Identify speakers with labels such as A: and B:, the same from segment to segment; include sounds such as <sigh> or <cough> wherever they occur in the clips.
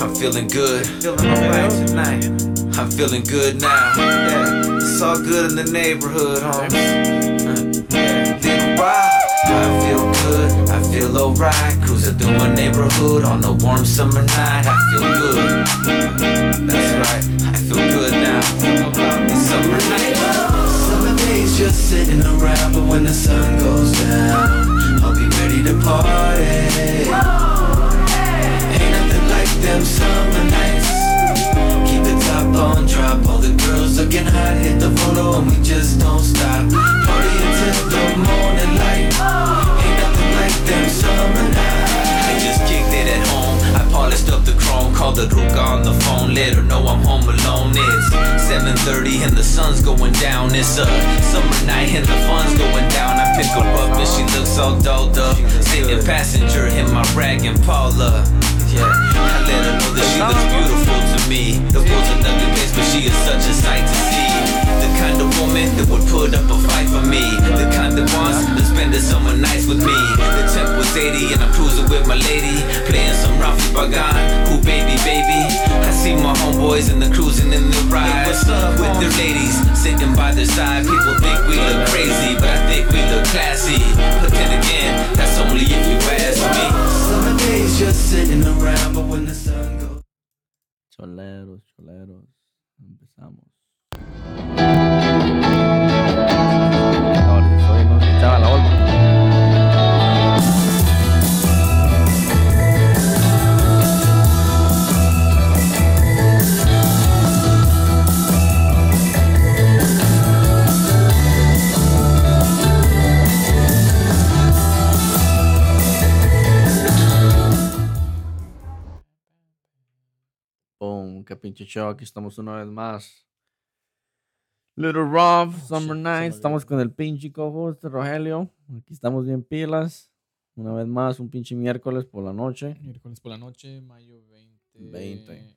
A: I'm feeling good. Feeling alright tonight. I'm feeling good now. Yeah, it's all good in the neighborhood, homes. Little while, I feel good. I feel alright. Cruising through my neighborhood on a warm summer night. I feel good. That's right. I feel good now. Summer night. Summer days just sitting around, but when the sun goes down, I'll be ready to party. Them summer nights. Keep the top on drop, all the girls looking hot, hit the photo and we just don't stop. Party until the morning light. Ain't nothing like them summer nights. I just kicked it at home. I polished up the chrome, called the Ruka on the phone, let her know I'm home alone. It's 7:30 and the sun's going down. It's a summer night and the fun's going down. I pick her up and she looks all dolled up, sitting passenger in my rag Impala. Yeah, I let her know that she looks beautiful to me. The world's an ugly place, but she is such a sight to see. The kind of woman that would put up a fight for me. The kind that wants to spend the summer nights with me. The temp was 80 and I'm cruising with my lady. Playing some Rafi Bagan, who baby, baby. I see my homeboys in the cruising in the ride. What's up with their ladies sitting by their side. People think we look crazy, but I think we look classy. But then again, that's only if you ask me.
B: Choleros, choleros, empezamos. Pinche show. Aquí estamos una vez más. Little Rob, Summer
C: shit,
B: Night.
C: se me
B: Estamos con el pinche co-host Rogelio. Aquí estamos bien pilas. Una vez más, un pinche miércoles por la noche.
C: Miércoles por la noche, mayo 20.
B: 20.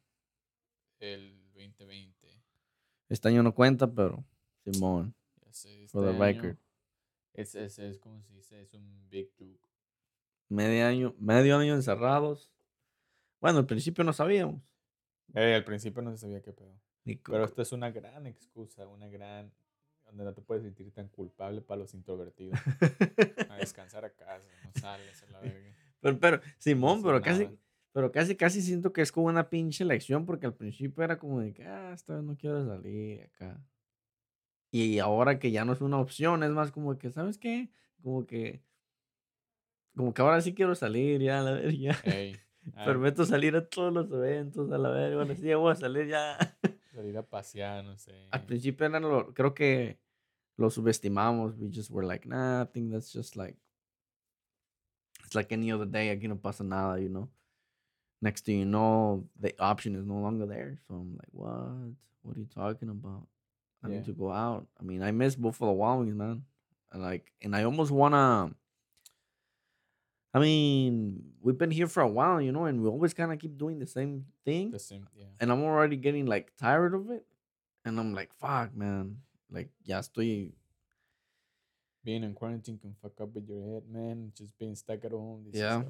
C: El 2020.
B: Este año no cuenta, pero Simón,
C: sé,
B: for the
C: este
B: record.
C: Es, es, es como se dice, es un Big Duke.
B: Medio año, medio año encerrados. Bueno, al principio no sabíamos.
C: Eh, al principio no se sabía qué pedo. Pero esto es una gran excusa, una gran. donde no te puedes sentir tan culpable para los introvertidos. A descansar a casa, no sales a la <laughs> verga.
B: pero, pero, Simón, pero casi,
C: nada.
B: pero casi, casi siento que es como una pinche lección, porque al principio era como de que, ah, esta vez no quiero salir acá. Y ahora que ya no es una opción, es más como que, ¿sabes qué? Como que, como que ahora sí quiero salir, ya, a la verga, ya.
C: Ah,
B: Permito salir a todos los eventos, a la verga, ahora sí ya voy a salir ya. <laughs>
C: salir a pasear, no sé.
B: Al principio eran lo, creo que lo subestimamos. We just were like, nah, I think that's just like, it's like any other day. Aquí no pasa nada, you know. Next thing you know, the option is no longer there. So I'm like, what? What are you talking about? I
C: Yeah.
B: need to go out. I mean, I miss Buffalo Wild Wings, man. And like, and I almost wanna. I mean, we've been here for a while, you know, and we always kind of keep doing the same thing
C: The same, yeah.
B: and I'm already getting like tired of it. And I'm like, fuck, man. Like, ya estoy.
C: Being in quarantine can fuck up with your head, man. Just being stuck at home. This
B: Yeah.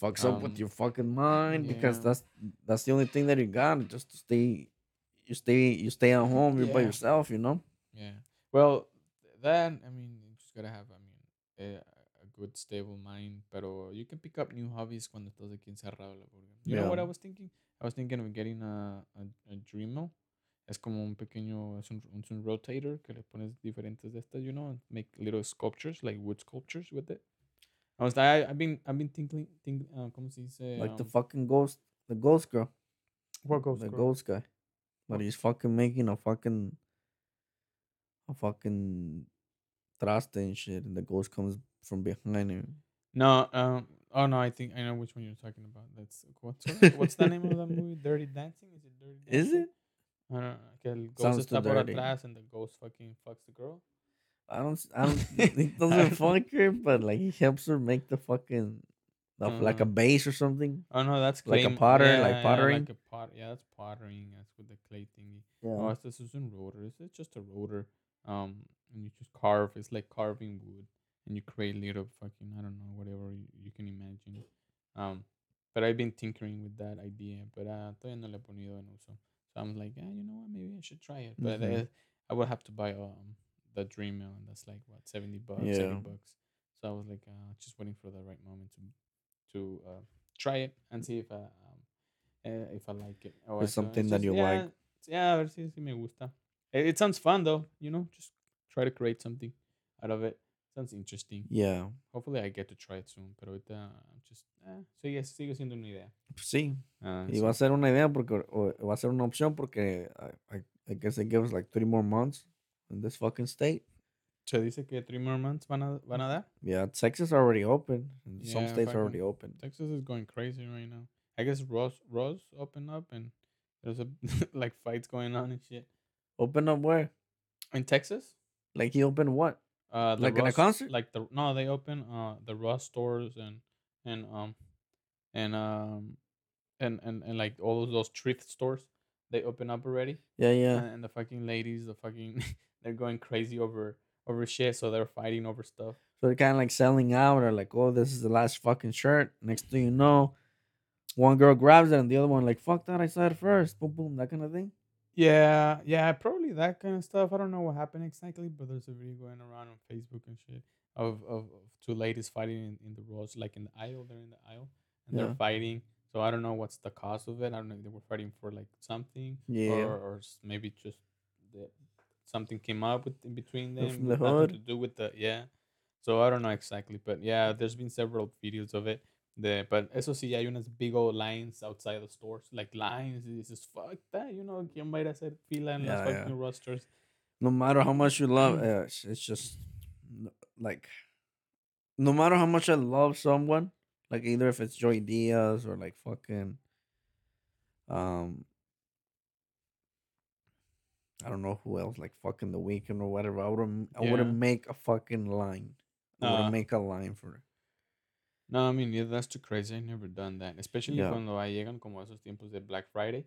B: Fucks up with
C: Um,
B: your fucking mind because that's that's the only thing that you got. Just to stay, you stay, you stay at home. You're by yourself, you know.
C: Yeah. Well, then I mean, you just gotta have, I mean, a good stable mind. Pero you can pick up new hobbies cuando estás aquí encerrado. La verga. You know what I
B: Yeah.
C: was thinking? I was thinking of getting a, a, a Dremel. Es como un pequeño, es un, es un rotator que le pones diferentes de estas, you know, and make little sculptures, like wood sculptures with it. I was, I, I've been, I've been thinking, think, uh, ¿cómo se dice?
B: Like the
C: Um,
B: fucking ghost, the ghost girl,
C: what ghost
B: the
C: girl?
B: ghost guy. But he's fucking making a fucking, a fucking traste and shit, and the ghost comes from behind him.
C: No, um, oh no, I think I know which one you're talking about. That's what's what's the name of that <laughs> movie? Dirty Dancing? Is it Dirty Dancing?
B: Is it?
C: I don't know. Que el ghost
B: Sounds
C: está por atrás and the ghost fucking fucks the girl.
B: I don't. I <laughs> don't. He doesn't fuck her, but like he helps her make the fucking, the, like a
C: Uh-huh.
B: base or something.
C: Oh no, that's
B: Like a potter,
C: yeah,
B: like
C: yeah,
B: pottering?
C: like a pot. Yeah, that's pottering. That's with the clay thingy.
B: Yeah.
C: Oh, this is a rotor. It's just a rotor. Um, and you just carve. It's like carving wood, and you create little fucking I don't know whatever you, you can imagine. Um, But I've been tinkering with that idea, but uh, todavía no le he ponido en uso. So I'm like, ah, you know what, maybe I should try it. But
B: Mhm.
C: uh, I would have to buy um the Dremel, and that's like what seventy bucks,
B: Yeah.
C: eighty bucks. So I was like, uh, just waiting for the right moment to to uh, try it and see if I um, uh, if I like it. Or so
B: something that
C: just-
B: you
C: yeah,
B: like.
C: Yeah, a ver si, si me gusta. It, it sounds fun though, you know. Just try to create something out of it. Sounds interesting.
B: Yeah.
C: Hopefully I get to try it soon, pero ahorita just eh, sigue, sigue siendo una idea.
B: Sí.
C: Ah,
B: Y
C: so-
B: va a ser una idea porque, o va a ser una opción porque I, I, I guess it gives like three more months in this fucking state.
C: Se dice que three more months van a, van a dar.
B: Yeah, Texas already open. And some states
C: fucking-
B: already open.
C: Texas is going crazy right now. I guess Ross Ross opened up and there's a <laughs> like fights going on and shit
B: Open up where?
C: in Texas.
B: Like he opened what?
C: Uh,
B: Like in a concert?
C: Like the no, they open uh the Ross stores and and um and um and and, and like all of those thrift stores they open up already.
B: Yeah, yeah.
C: and, and the fucking ladies, the fucking <laughs> they're going crazy over over shit, so they're fighting over stuff.
B: So they're kind of like selling out or like, oh, this is the last fucking shirt. Next thing you know, one girl grabs it and the other one like, fuck that, I saw it first. Boom, boom, that kind of thing.
C: Yeah, yeah, probably that kind of stuff. I don't know what happened exactly, but there's a video going around on Facebook and shit of of, of two ladies fighting in, in the roads, like in the aisle. They're in the aisle and
B: Yeah.
C: they're fighting. So I don't know what's the cause of it. I don't know if they were fighting for like something,
B: Yeah.
C: or or s- maybe just the, something came up with in between them.
B: from the
C: nothing
B: hood.
C: to do with the yeah. So I don't know exactly, but yeah, there's been several videos of it. The but eso sí, hay unas big old lines outside the stores, like lines. It's just fuck that, you know. ¿Quién va a ir a hacer fila en las
B: Yeah, yeah.
C: fucking rosters?
B: No matter how much you love, it's, it's just like, no matter how much I love someone, like either if it's Joy Diaz or like fucking, um, I don't know who else, like fucking the Weeknd or whatever. I wouldn't, I
C: Yeah.
B: wouldn't make a fucking line. I wouldn't
C: Uh,
B: make a line for it.
C: No, I mean, yeah, that's too crazy. I've never done that. Especially
B: Yeah.
C: cuando ahí llegan como esos tiempos de Black Friday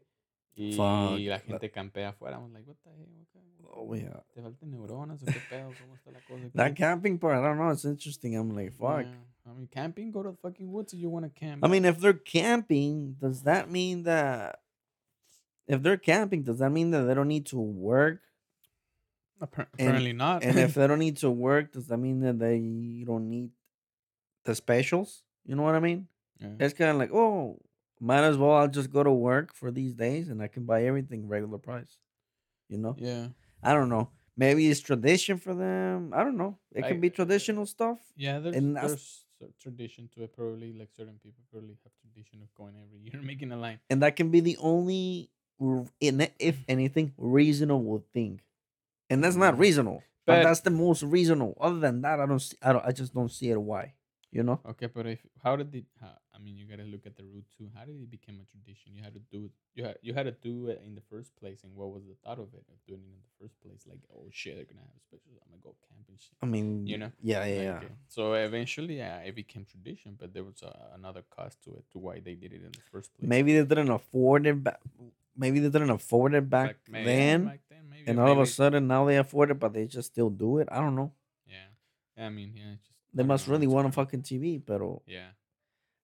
C: y
B: Fuck,
C: la gente campea afuera. I'm like, what the hell? What the-
B: Oh yeah,
C: ¿Te faltan neuronas o qué pedo? ¿Cómo está la cosa?
B: that
C: aquí?
B: camping part, I don't know. It's interesting. I'm like, fuck.
C: Yeah. I mean, camping, go to the fucking woods if you want to camp.
B: I mean, if they're camping, does that mean that if they're camping, does that mean that they don't need to work?
C: Appar- apparently not.
B: And if <laughs> they don't need to work, does that mean that they don't need the specials? You know what I mean?
C: Yeah.
B: It's kind of like, oh, might as well I'll just go to work for these days and I can buy everything regular price. You know?
C: yeah.
B: I don't know. Maybe it's tradition for them. I don't know. It
C: I-
B: can be traditional stuff.
C: Yeah, there's,
B: And
C: there's tradition to it. Probably like certain people probably have tradition of going every <laughs> year making a line.
B: and that can be the only in if <laughs> anything reasonable thing and that's not reasonable but,
C: But-
B: that's the most reasonable other than that i don't see i don't i just don't see it why you know
C: Okay, but if how did it? How, I mean, you gotta look at the root too. How did it become a tradition? You had to do it. You had you had to do it in the first place, and what was the thought of it of doing it in the first place? Like, oh shit, they're gonna have specials. I'm gonna go camping shit.
B: i mean
C: You know?
B: yeah yeah,
C: Like,
B: yeah.
C: So eventually, yeah, it became tradition, but there was uh, another cost to it to why they did it in the first place.
B: maybe they didn't afford it back maybe they didn't afford it back,
C: may-
B: then
C: back then, maybe,
B: and all of a sudden now they afford it but they just still do it i don't know
C: yeah, I mean, yeah, it's just
B: they must really want a fucking tv but
C: Yeah,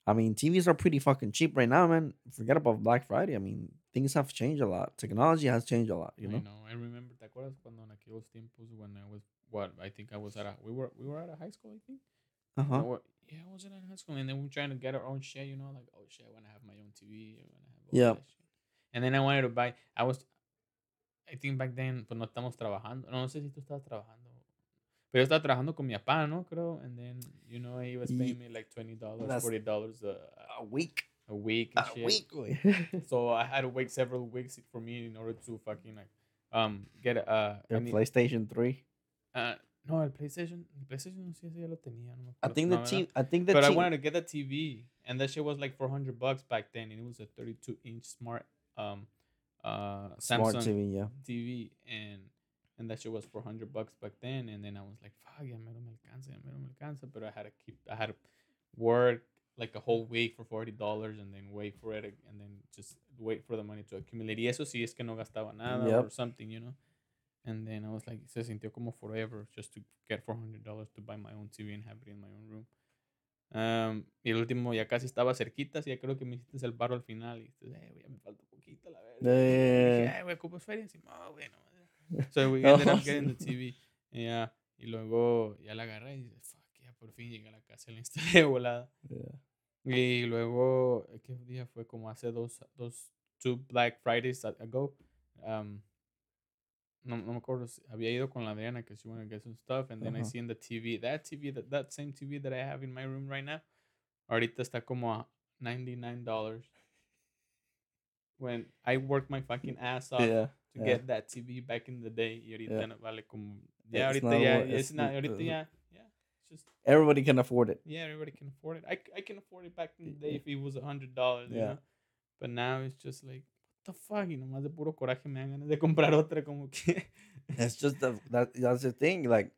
B: i mean tvs are pretty fucking cheap right now man forget about black friday i mean things have changed a lot technology has changed a lot you
C: I
B: know
C: know. I remember. ¿Te acuerdas cuando en aquellos tiempos when I was what? I think I was at a we were we were at a high school. I think.
B: uh-huh
C: Or- yeah, I was in high school, and then we were trying to get our own shit. You know, like oh shit, I want to have my own TV. I want to have all
B: Yep.
C: that shit. And then I wanted to buy. I was, I think back then, pues no estamos trabajando. No, no sé si tú estabas trabajando. Pero yo estaba trabajando con mi papá, ¿no? Creo. And then, you know, he was paying me like $20, $40 a,
B: a week
C: a week
B: a
C: shit.
B: week güey. <laughs>
C: So I had to wait several weeks for me in order to fucking like um get a uh,
B: PlayStation 3.
C: uh no el PlayStation el PlayStation no sé si ya lo tenía no me
B: I think the team. I think the
C: but I wanted to get a TV and that shit was like 400 bucks back then and it was a 32 inch smart um uh
B: smart TV. Yeah.
C: TV and and that shit was 400 bucks back then and then I was like fuck ya me no me alcanza ya me no me alcanza but I had to keep I had to work like a whole week for 40 dollars and then wait for it and then just wait for the money to accumulate y eso sí es que no gastaba nada or
B: Yep.
C: something you know and then I was like se sintió como forever just to get 400 dollars to buy my own TV and have it in my own room Um, y el último ya casi estaba cerquita, así ya creo que me hiciste el paro al final. Y dices, eh, güey, ya me falta poquito, la verdad.
B: Yeah.
C: Dije, "Ay, güey, ¿ocupas feria? Sí, no, güey, no. So we ended up getting the. TV. Yeah. Y luego ya la agarré y dije, fuck, ya por fin llegué a la casa y la instalé de volada.
B: Yeah.
C: Y luego, eh, ¿qué día fue? Como hace dos, dos, two Black Fridays ago. Um, no, no me acuerdo, había ido con la Adriana que she wanted to get some stuff. And then I
B: Ajá.
C: seen the TV, that TV, that, that same TV that I have in my room right now. Ahorita está como a $99. When I worked my fucking ass off
B: Yeah.
C: To
B: yeah.
C: get that TV back in the day. Y ahorita
B: Yeah.
C: no vale como. Ya
B: It's
C: ahorita
B: not
C: ya, es
B: it's not
C: ahorita ya, yeah. It's just,
B: Everybody can afford it.
C: yeah, everybody can afford it. I, I can afford it back in the day if it was a hundred dollars, you
B: Yeah.
C: know. But now it's just like, what the fuck? Y nomás de puro coraje me dan ganas de comprar <laughs> otra, como que.
B: It's just the, that that's the thing. Like,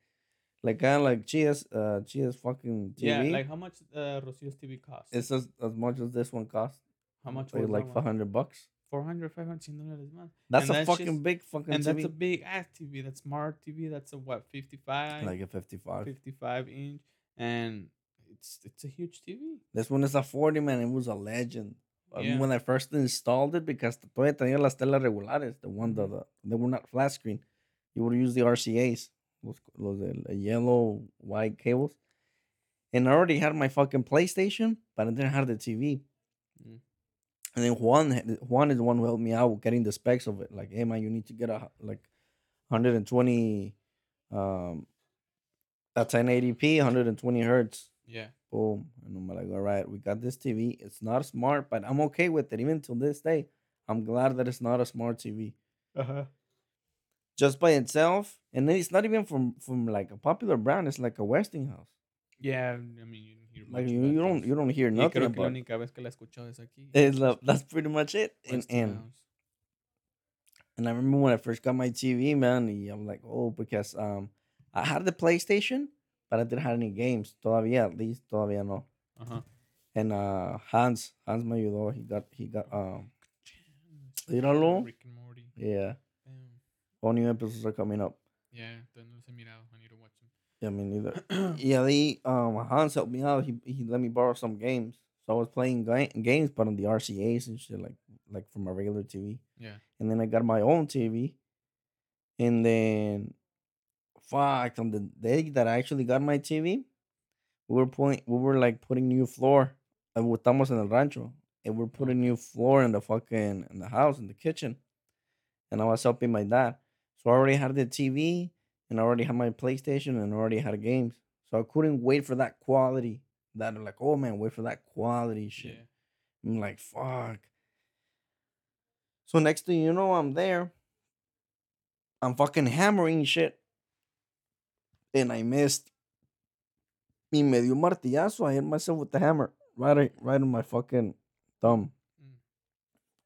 B: like kind of like Chia's, uh, Chia's fucking TV.
C: yeah, like how much uh, Rocio's TV cost?
B: it's as as much as this one cost.
C: how much
B: Like, like
C: that
B: five
C: one?
B: bucks.
C: 400, 500 100 dólares más.
B: That's
C: And
B: a
C: that's
B: fucking
C: just-
B: big fucking
C: And
B: TV.
C: that's a big ass TV. That's smart TV. That's a what, 55?
B: like a fifty-five.
C: 55 inch. And it's it's a huge TV.
B: This one is a forty man. It was a legend. Um,
C: Yeah.
B: When I first installed it, because todavía tenía las telas regulares, the one that
C: Mhm.
B: the, they were not flat screen. You would use the RCA's, los, los the yellow white cables. And I already had my fucking PlayStation, but I didn't have the TV. And then Juan, Juan is the one who helped me out getting the specs of it. Like, hey man, you need to get a like 120, um, a 1080p, 120 hertz.
C: Yeah.
B: Boom. And I'm like, all right, we got this TV. It's not smart, but I'm okay with it. Even till this day, I'm glad that it's not a smart TV.
C: Uh-huh.
B: Just by itself. And then it's not even from from like a popular brand. It's like a Westinghouse.
C: Yeah, I mean, you didn't hear
B: Like you, you don't you don't hear
C: Y
B: nothing
C: creo que la
B: about.
C: única vez que la he escuchado es aquí.
B: It's like, that's pretty much it. And, and and I remember when I first got my TV, man. I'm like, oh, because um, I had the PlayStation, but I didn't have any games. Todavía, at least, todavía no.
C: Ajá.
B: And uh, Hans, Hans me ayudó. He got he got um,
C: Chance.
B: Míralo.
C: Rick and Morty.
B: yeah.
C: Damn.
B: All new episodes are coming up.
C: Yeah, no los he mirado. I need to watch
B: Yeah, me neither. <clears throat> yeah, they um Hans helped me out. He he let me borrow some games, so I was playing ga- games, but on the RCA's and shit, like like from my regular TV.
C: Yeah.
B: And then I got my own TV, and then, fuck, on the day that I actually got my TV, we were putting we were like putting new floor. And we estamos en el rancho, and we're putting new floor in the fucking in the house in the kitchen, and I was helping my dad. So I already had the TV, and I already had my PlayStation, and I already had games. So I couldn't wait for that quality. That I'm like, oh man, wait for that quality shit.
C: Yeah.
B: I'm like, fuck. So next thing you know, I'm there. I'm fucking hammering shit. And I missed. Y me dio martillazo. I hit myself with the hammer. Right, right on my fucking thumb.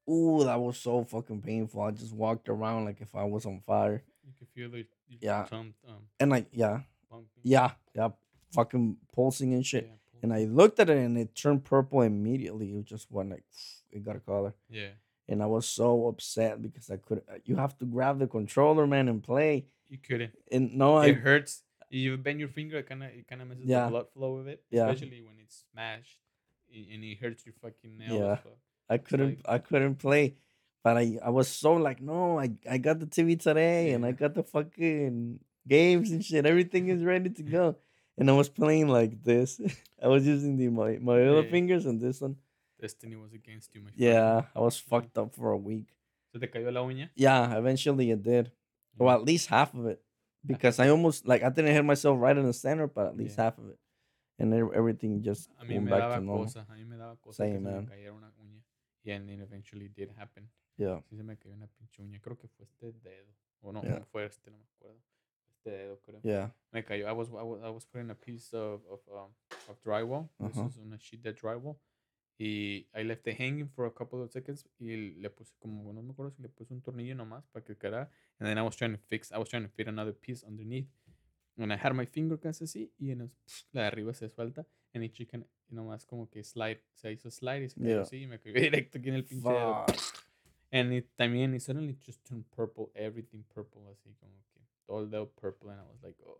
C: Mm.
B: Ooh, that was so fucking painful. I just walked around like if I was on fire.
C: You can feel the
B: Yeah.
C: um,
B: And like, yeah,
C: pumping.
B: yeah, yeah, fucking pulsing and shit.
C: Yeah,
B: And I looked at it and it turned purple immediately. It just went like, <sniffs> it got a color.
C: Yeah.
B: and I was so upset because I could. You have to grab the controller, man, and play.
C: You couldn't.
B: And no,
C: it
B: I
C: hurts. You bend your finger, it kind of it kind of messes
B: Yeah.
C: the blood flow of it,
B: Yeah.
C: especially when it's smashed and it hurts your fucking nail.
B: Yeah. I couldn't.
C: like-
B: I couldn't play. But I, I was so like, no, I, I got the TV today, and I got the fucking games and shit. Everything is ready to go. And I was playing like this. <laughs> I was using the my my other
C: Yeah.
B: fingers and this one.
C: Destiny was against you, my friend.
B: Yeah, I was fucked up for a week.
C: ¿Se te cayó la uña?
B: Yeah, eventually it did. Or
C: Yeah.
B: at least half of it. Ah. Because I almost like I didn't hit myself right in the center, but at least
C: Yeah.
B: half of it. And everything just went back to normal.
C: cosa, a mí me daba cosa
B: Same, man.
C: me cayera una uña. Y and it eventually did happen.
B: Yeah.
C: Sí se me cayó una pinche uña. Creo que fue este dedo. O no,
B: Yeah.
C: no fue este, no me acuerdo. Este dedo, creo.
B: Yeah.
C: Me cayó. I was, I was, I was putting a piece of, of, um, of drywall. This
B: Ajá.
C: is una sheet de drywall. Y I left it hanging for a couple of seconds. Y le puse como, no me acuerdo si le puse un tornillo nomás para que quedara. And then I was trying to fix, I was trying to fit another piece underneath. And I had my finger casi así. Y en es- <sniffs> la de arriba se suelta. And it chicken, y nomás como que slide, se hizo slide y se cayó
B: Yeah.
C: así. Y me cayó <laughs> directo aquí en el pinche dedo. And it también, it suddenly just turned purple, everything purple, así como que todo el dedo purple, and I was like, oh.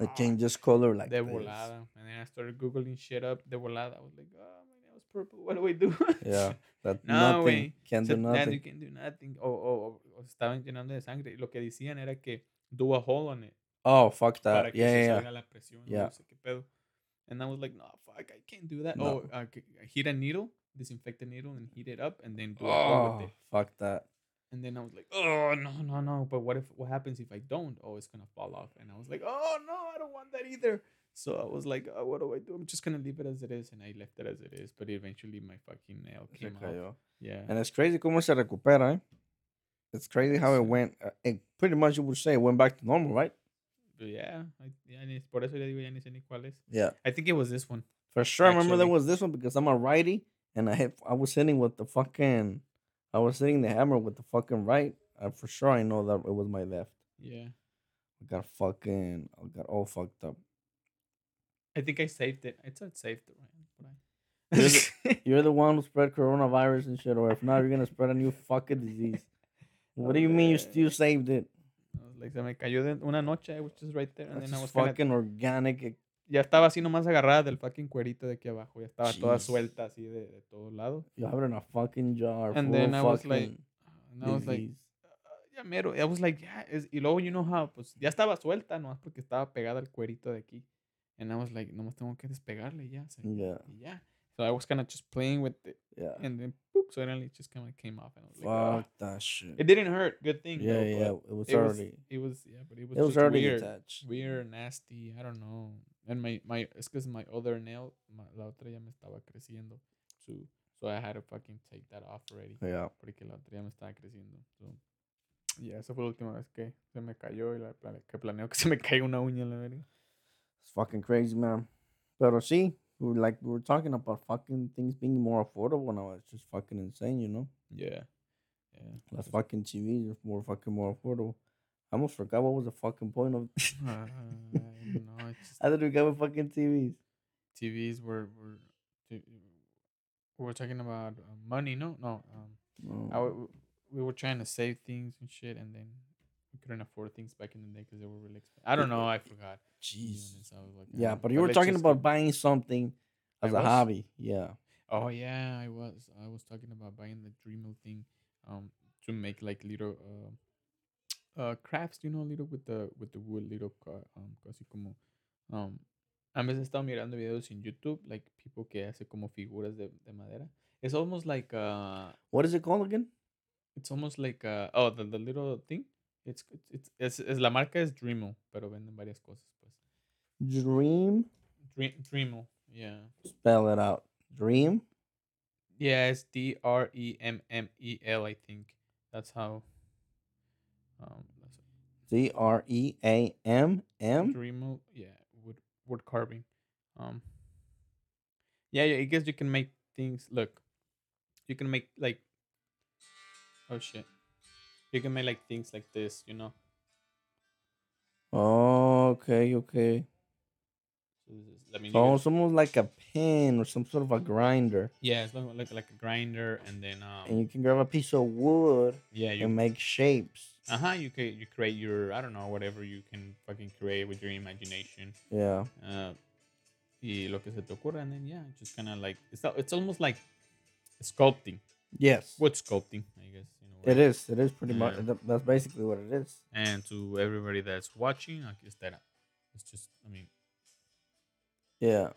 B: It
C: "Ah,
B: changes color like
C: de
B: this.
C: volada. And then I started googling shit up de volada. I was like, oh, my nail's purple. What do I do?
B: Yeah, <laughs> that
C: No,
B: nothing can't
C: So
B: do nothing.
C: you can do nothing. O, o, estaban llenando de sangre. Y lo que decían era que do a hole on it.
B: Oh fuck
C: para
B: that.
C: que
B: Yeah,
C: se
B: yeah,
C: salga la presión.
B: Yeah.
C: No sé qué pedo. And I was like, no, fuck, I can't do that.
B: No.
C: Oh, uh, heat a needle, disinfect a needle, and heat it up, and then do hole with
B: Oh
C: it.
B: fuck that.
C: And then I was like, oh no, no, no. But what if what happens if I don't? Oh, it's gonna fall off. And I was like, oh no, I don't want that either. So I was like, oh, what do I do? I'm just gonna leave it as it is, and I left it as it is. But eventually, my fucking nail came
B: cayó.
C: Yeah.
B: And it's crazy cómo se recupera, eh? It's crazy how it went. Uh, it pretty much you would say it went back to normal, right?
C: Yeah, I, ya por eso le digo ya ni sé ni cuál es.
B: Yeah.
C: I think it was this one.
B: For sure. I remember there was this one because I'm a righty and I hit I was hitting with the fucking I was hitting the hammer with the fucking right. Uh, for sure I know that it was my left.
C: Yeah.
B: I got fucking I got all fucked up.
C: I think I saved it. I said saved it, right?
B: You're
C: But I- <laughs>
B: You're the one who spread coronavirus and shit, or if not, you're gonna spread a new fucking disease. <laughs> What do you mean you still saved it?
C: I was like se me cayó de una noche. I was just right there, and
B: That's
C: then I was kinda,
B: fucking organic.
C: Ya estaba así nomás agarrada del fucking cuerito de aquí abajo. Ya estaba toda
B: Jeez.
C: suelta así de, de todos lados.
B: You have in a fucking jar.
C: And then I was like, And I was like. "Ah, ya mero. I was like, yeah. es- y luego, you know how, pues ya estaba suelta, nomás porque estaba pegada al cuerito de aquí. And I was like, nomás tengo que despegarle ya. se-
B: yeah,
C: y ya. So I was kind of just playing with it.
B: yeah.
C: And then, boop, suddenly it just kind of came off. And I was like, "Ah."
B: Fuck that shit.
C: It didn't hurt. Good thing.
B: yeah,
C: though,
B: yeah. It was
C: It was,
B: already.
C: it was, yeah, but it was,
B: It was already
C: weird.
B: attached.
C: Weird, nasty. I don't know. And my, my, it's because my other nail, ma- la otra ya me estaba creciendo. So, so I had to fucking take that off already.
B: Yeah.
C: Porque la otra ya me estaba creciendo. So, yeah, esa fue la última vez que se me cayó y la, que planeo que se me caiga una uña, la verga.
B: It's fucking crazy, man. Pero see, we were like we were talking about fucking things being more affordable now. It's just fucking insane, you know.
C: Yeah. Yeah.
B: Las
C: Just-
B: fucking TVs are more fucking more affordable. I almost forgot what was the fucking point of. <laughs>
C: I don't know. It's just,
B: How did we with fucking TVs?
C: TVs were, were, we were talking about uh, money, no? No. Um,
B: No.
C: I we were trying to save things and shit, and then we couldn't afford things back in the day because they were really expensive. I don't know. I forgot.
B: Jeez.
C: I was like,
B: Yeah,
C: "Ah,
B: but you were talking about
C: keep-"
B: buying something as a
C: was?
B: hobby. Yeah.
C: Oh yeah, I was. I was talking about buying the Dremel thing, um, to make like little uh, uh crafts, you know, little with the with the wood, little ca- um, casi como, um, a veces he estado mirando videos en YouTube, like people que hace como figuras de, de madera. It's almost like uh,
B: What is it called again?
C: it's almost like uh, oh the, the little thing. It's it's it's, es, la marca es Dremel, pero venden varias cosas, pues.
B: Dream.
C: Dream Dremel, yeah.
B: Spell it out. Dream.
C: Yeah, it's D R E M M E L. I think that's how. Um, that's
B: D R E A M M.
C: Dremel, yeah, wood wood carving. Um. Yeah, yeah. I guess you can make things. Look, you can make like. Oh shit! You can make like things like this, you know.
B: Oh, okay, okay.
C: So. I mean,
B: So it's almost like a pen or some sort of a grinder,
C: yeah, it's like like like a grinder, and then um,
B: and you can grab a piece of wood
C: yeah, you
B: and make shapes.
C: Uh huh. You can you create your I don't know whatever you can fucking create with your imagination.
B: Yeah.
C: uh, y lo que se te ocurra, and then yeah, just kind of like it's it's almost like sculpting,
B: Yes.
C: What sculpting, I guess. You know,
B: It is. It is pretty much.
C: Yeah.
B: That's basically what it is.
C: And to everybody that's watching, I guess that it's just, I mean,
B: Yeah.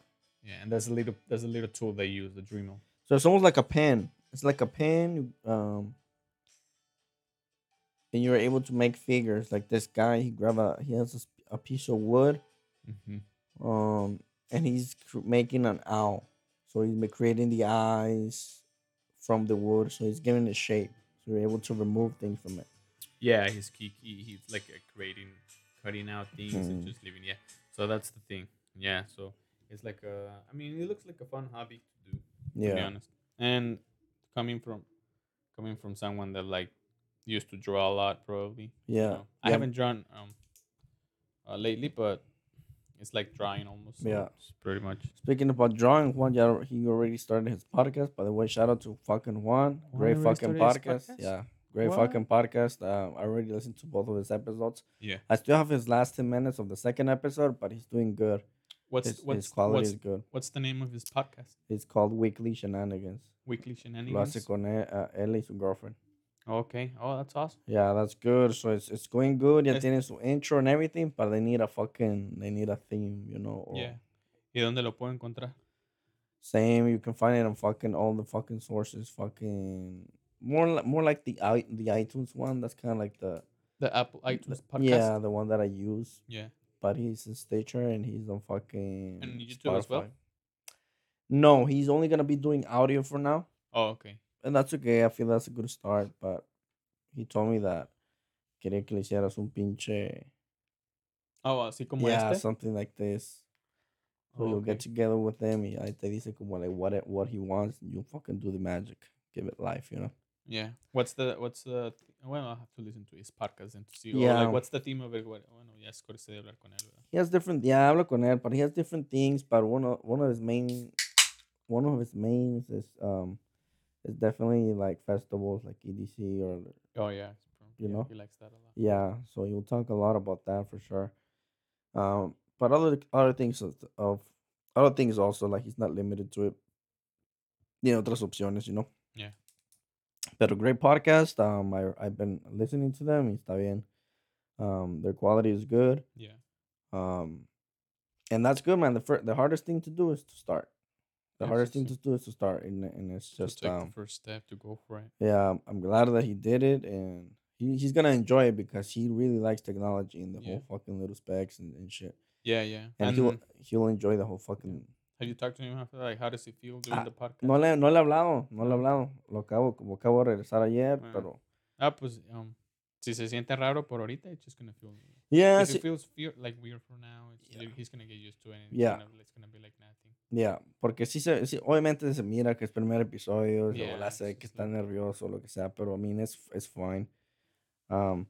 C: yeah, and that's a little that's a little tool they use, the Dremel.
B: So it's almost like a pen. It's like a pen. Um, and you're able to make figures. Like this guy, he grab a he has a, a piece of wood.
C: Mm-hmm.
B: Um, and he's cr- making an owl. So he's creating the eyes from the wood. So he's giving it shape. So you're able to remove things from it.
C: Yeah, he's kiki. He's like uh, creating, cutting out things and
B: Mhm.
C: just leaving. Yeah, so that's the thing. Yeah, so it's like a. I mean, it looks like a fun hobby to do. to be
B: Yeah.
C: honest. And coming from coming from someone that like used to draw a lot, probably. you
B: Yeah.
C: know. I
B: Yeah.
C: haven't drawn um uh, lately, but it's like drawing almost. so
B: Yeah.
C: it's pretty much.
B: Speaking about drawing, Juan, ya- he already started his podcast. By the way, shout out to fucking Juan.
C: Juan
B: Great
C: already
B: fucking podcast.
C: podcast?
B: Yeah. Great
C: What?
B: fucking podcast. Uh, I already listened to both of his episodes.
C: Yeah.
B: I still have his last 10 minutes of the second episode, but he's doing good.
C: What's
B: His,
C: what's
B: his quality
C: what's,
B: is good.
C: what's the name of his podcast?
B: It's called Weekly Shenanigans.
C: Weekly
B: Lo
C: Shenanigans.
B: hace con él, uh, él y su girlfriend.
C: Okay. Oh, that's awesome.
B: Yeah, that's good. So it's it's going good. Ya
C: Es-
B: tiene su intro and everything, but they need a fucking they need a theme, you know. or
C: Yeah. ¿Y dónde lo puedo encontrar?
B: Same. You can find it on fucking all the fucking sources. Fucking more li- more like the i the iTunes one. That's kind of like the
C: The Apple iTunes podcast.
B: yeah the one that I use.
C: Yeah.
B: But he's in Stitcher and he's on fucking
C: And YouTube as well?
B: No, he's only gonna be doing audio for now,
C: Oh, okay.
B: And that's okay. I feel that's a good start. But he told me that quería que le hicieras un pinche
C: Oh, así como
B: yeah
C: este.
B: something like this. So
C: Oh,
B: you'll
C: okay.
B: get together with him. Y ahí te dice como like what it, what he wants. And you fucking do the magic. Give it life, you know.
C: Yeah. What's the what's the well, I'll have to listen to his podcast and to see. Yeah. Like, what's the theme of it? Bueno, ya es cosa de hablar con él, ¿verdad?
B: He has different. Yeah, hablo con él, but he has different things. But one of one of his main, one of his main is um, is definitely like festivals like EDC or
C: Oh yeah.
B: You
C: yeah,
B: know?
C: he likes that a lot.
B: yeah. So you'll talk a lot about that for sure. Um, but other other things of, of other things also like he's not limited to it. You know, otras opciones, you know.
C: Yeah.
B: But a great podcast. Um, I I've been listening to them. Está bien. Um, their quality is good.
C: Yeah.
B: Um, and that's good, man. The fir- the hardest thing to do is to start. The hardest thing to do is to start, and and it's
C: Just take
B: um,
C: the first step to go for it.
B: yeah. I'm- glad that he did it, and he, he's gonna enjoy it because he really likes technology and the
C: Yeah.
B: whole fucking little specs and, and shit.
C: Yeah, yeah.
B: And, he'll he'll enjoy the whole fucking.
C: have you talked to him after? Like, how does he feel doing
B: Ah,
C: the podcast?
B: No le no le he hablado, no le he hablado. Lo acabo como acabo de regresar ayer,
C: Ah.
B: pero
C: Ah, pues, um, si se siente raro por ahorita, it's just gonna feel.
B: Yeah,
C: if it feels fear, like weird for now, it's,
B: Yeah.
C: he's gonna get used to it. And
B: Yeah.
C: It's gonna, it's gonna be like nothing.
B: Yeah, porque sí, se, sí, obviamente se mira que es primer episodio, o
C: Yeah,
B: la sé que está nervioso, lo que sea, pero I mean, it's, it's fine. Um,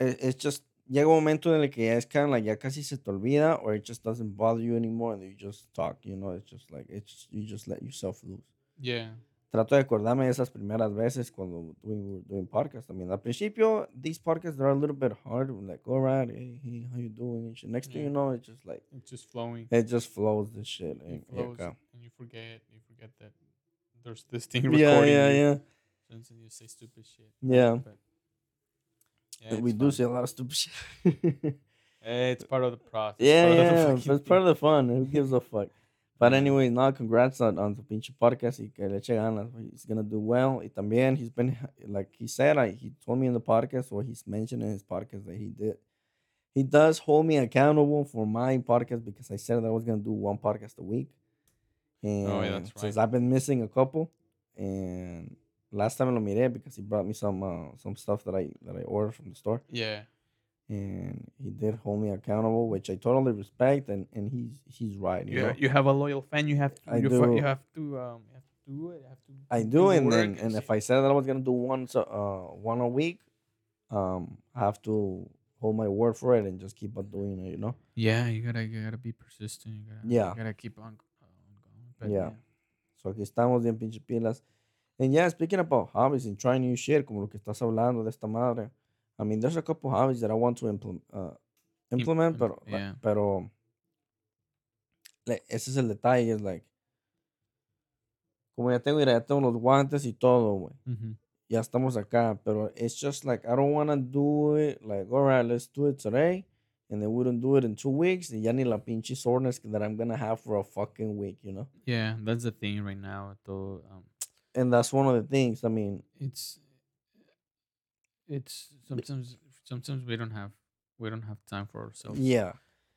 B: it, it's just, llega un momento en el que ya es kind of like, ya casi se te olvida, or it just doesn't bother you anymore, and you just talk, you know, it's just like, it's just, you just let yourself loose.
C: Yeah.
B: Trato de acordarme de esas primeras veces cuando we were doing podcasts. I mean, al principio, these podcasts are a little bit hard, like, all right, hey, hey, how you doing? and. Next thing you know, it's just like,
C: It's just flowing.
B: it just flows, this shit.
C: It
B: And,
C: flows,
B: acá.
C: and you forget. You forget that there's this thing
B: Yeah,
C: recording.
B: yeah,
C: you,
B: yeah.
C: And so you say stupid shit.
B: Yeah.
C: But, yeah,
B: we
C: it's
B: do
C: fun.
B: say a lot of stupid shit.
C: Eh, It's part of the process. <laughs>
B: yeah,
C: part of the
B: yeah, that's part of the fun. Who gives a fuck? But anyway, now congrats on, on the pinche podcast y que le eche ganas. He's gonna do well. Y también he's been like he said, I, he told me in the podcast or he's mentioned in his podcast that he did. He does hold me accountable for my podcast because I said that I was gonna do one podcast a week. And
C: Oh, yeah, that's
B: since. I've been missing a couple, and last time I lo miré because he brought me some uh, some stuff that I that I ordered from the store.
C: Yeah.
B: And he did hold me accountable, which I totally respect, and, and he's he's right. You
C: You,
B: know?
C: ha- you have a loyal fan. You have to.
B: I
C: you, fu-
B: do.
C: you have to. Um. You have to do it. You have to.
B: I
C: do
B: do, and then and if. I said that I was gonna do one so- uh one a week, um, I have to hold my word for it and just keep on doing it. You know?
C: Yeah, you gotta. You gotta be persistent. You gotta.
B: Yeah.
C: You gotta keep on. on going. But
B: Yeah. So aquí estamos bien pinche pilas. And yeah, speaking about hobbies and trying new shit, como lo que estás hablando de esta madre. I mean, there's a couple hobbies that I want to implement, uh, implement,
C: Imp-
B: pero,
C: yeah.
B: pero like, ese es el detalle, es like, como ya tengo, mira, ya tengo los guantes y todo, güey.
C: Mhm.
B: Ya estamos acá, pero it's just like, I don't want to do it, like, all right, let's do it today, and then we don't do it in two weeks, y ya ni la pinche soreness that I'm gonna have for a fucking week, you know?
C: Yeah, that's the thing right now. Todo, um,
B: And that's one of the things, I mean,
C: it's it's sometimes sometimes we don't have we don't have time for ourselves.
B: yeah.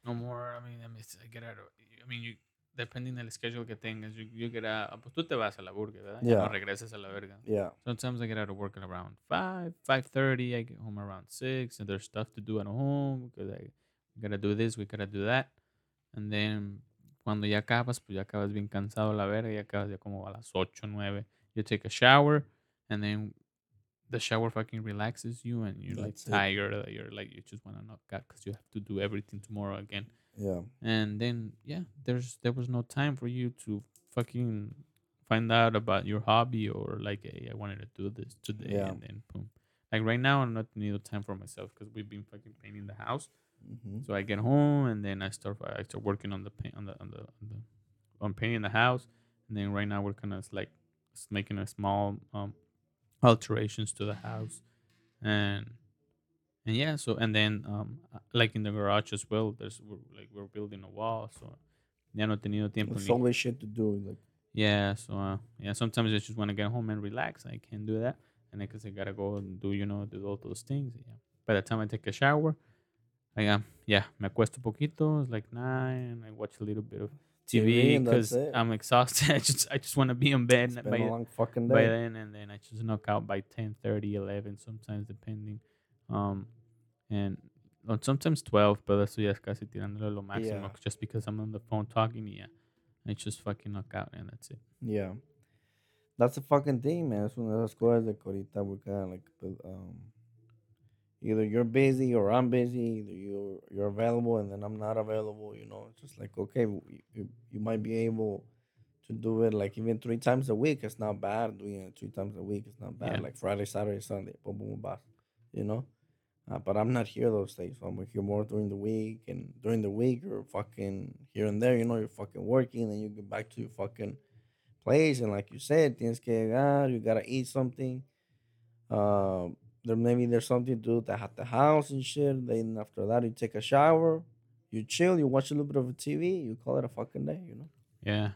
C: No more. I mean, I mean, I get out. of- I mean, you depending del schedule que tengas, you, you get out. Pues tú te vas a la burger, ¿verdad?
B: Yeah.
C: no regresas a la verga.
B: Yeah.
C: Sometimes I get out of work at around five, five thirty. I get home around six, and there's stuff to do at home because I we gotta do this, we gotta do that, and then cuando ya acabas, pues ya acabas bien cansado la verga, ya acabas ya como a las ocho, nueve. You take a shower, and then the shower fucking relaxes you, and you're like
B: That's it.
C: tired. uh, You're like you just wanna knock out because you have to do everything tomorrow again
B: Yeah.
C: and then yeah there's there was no time for you to fucking find out about your hobby or like, hey, I wanted to do this today,
B: Yeah.
C: and then boom. Like right now, I'm not need time for myself because we've been fucking painting the house.
B: Mhm.
C: So I get home and then I start I start working on the paint on the on the on, the, on painting the house, and then right now we're kind of like making a small um alterations to the house, and and yeah. So and then um like in the garage as well. There's we're, like we're building a wall, so ya no he tenido tiempo
B: There's always shit to do. Like,
C: yeah, so uh, yeah, sometimes I just want to get home and relax. I can't do that, and because I gotta go and do you know do all those things. Yeah. By the time I take a shower, I am yeah, me acuesto poquito. It's like nine. I watch a little bit of
B: TV
C: because. I'm exhausted. <laughs> I just I just want to be in bed by,
B: been a long fucking
C: by then, and then I just knock out by 10, 30, 11, sometimes depending. Um, and well, sometimes twelve, but eso ya es casi tirándole lo máximo
B: Yeah.
C: just because I'm on the phone talking. Yeah, I just fucking knock out, and that's it.
B: Yeah. That's the fucking thing, man. It's one of those cosas de que ahorita we're kind of like, um, either you're busy or I'm busy, either you're you're available and then I'm not available. You know, it's just like okay, you, you might be able to do it like even three times a week. It's not bad doing it three times a week. It's not bad.
C: Yeah.
B: Like Friday, Saturday, Sunday, boom, boom, boom, You know. Uh, but I'm not here those days. So I'm here more during the week, and during the week you're fucking here and there. You know, you're fucking working, then you get back to your fucking place, and like you said, tienes que llegar. You gotta eat something. Um, there maybe there's something to do at the house and shit. Then after that, you take a shower, you chill, you watch a little bit of a TV, you call it a fucking day. You know.
C: Yeah.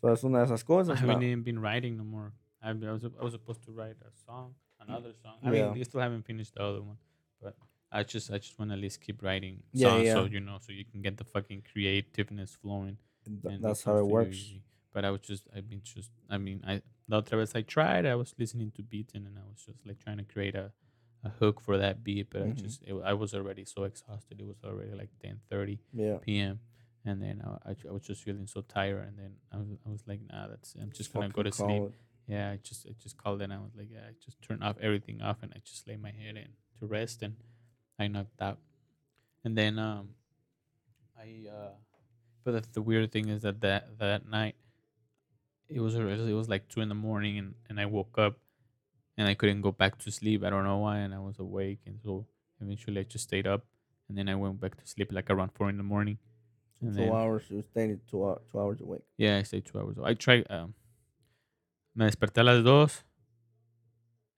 B: So es una de esas
C: I haven't
B: now.
C: even been writing no more. I, I was I was supposed to write a song, another song. I
B: Yeah.
C: mean, I still haven't finished the other one, but I just I just want to at least keep writing
B: Yeah,
C: songs, so you know, so you can get the fucking creativeness flowing.
B: Th-
C: and
B: that's how it works.
C: easy. But I was just I've been just I mean I the other vez I tried I was listening to beats and I was just like trying to create a, a hook for that beat, but I
B: Mhm.
C: just it, I was already so exhausted. It was already like ten thirty
B: Yeah.
C: p.m. And then I, I, I was just feeling so tired, and then I was, I was like, nah, that's I'm just gonna go to sleep.
B: it.
C: Yeah, I just I just called and I was like, yeah, I just turned off everything off and I just lay my head in to rest and I knocked out. And then um I uh but the, the weird thing is that that that night it was already- it was like two in the morning and, and I woke up and I couldn't go back to sleep. I don't know why and I was awake and so eventually I just stayed up and then I went back to sleep like around four in the morning. And
B: Two
C: then,
B: hours. You stayed two, two hours awake.
C: yeah, I stayed two hours. I tried. Um, me desperté a las dos,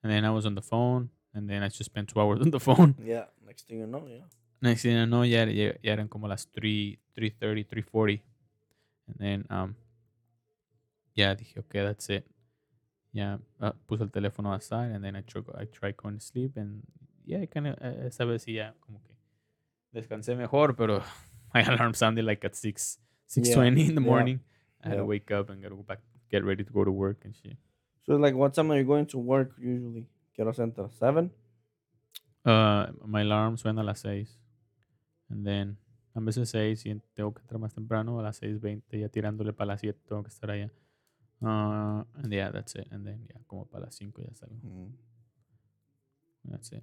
C: and then I was on the phone, and then I just spent two hours <laughs> on the phone.
B: Yeah. Next thing you know, yeah.
C: Next thing I know, ya, ya, ya eran como las 3, 3.30, 3.40. And then, um, ya dije, okay, that's it. Ya uh, puse el teléfono aside, and then I, tr I tried going to sleep, and yeah, kind of, uh, esa vez sí ya como que descansé mejor, pero <laughs> my alarm sounded like at 6, 6.20 in the
B: yeah,
C: morning. I had
B: yeah.
C: to wake up and go back, get ready to go to work and shit.
B: So like, what time are you going to work usually? Quiero center seven.
C: Uh, my alarm suena a las 6. And then, a veces 6 y tengo que entrar más temprano, a las 6.20, ya tirándole para las 7 tengo que estar allá. Uh, and yeah, that's it. And then, yeah, como para las 5 ya salgo. That's it.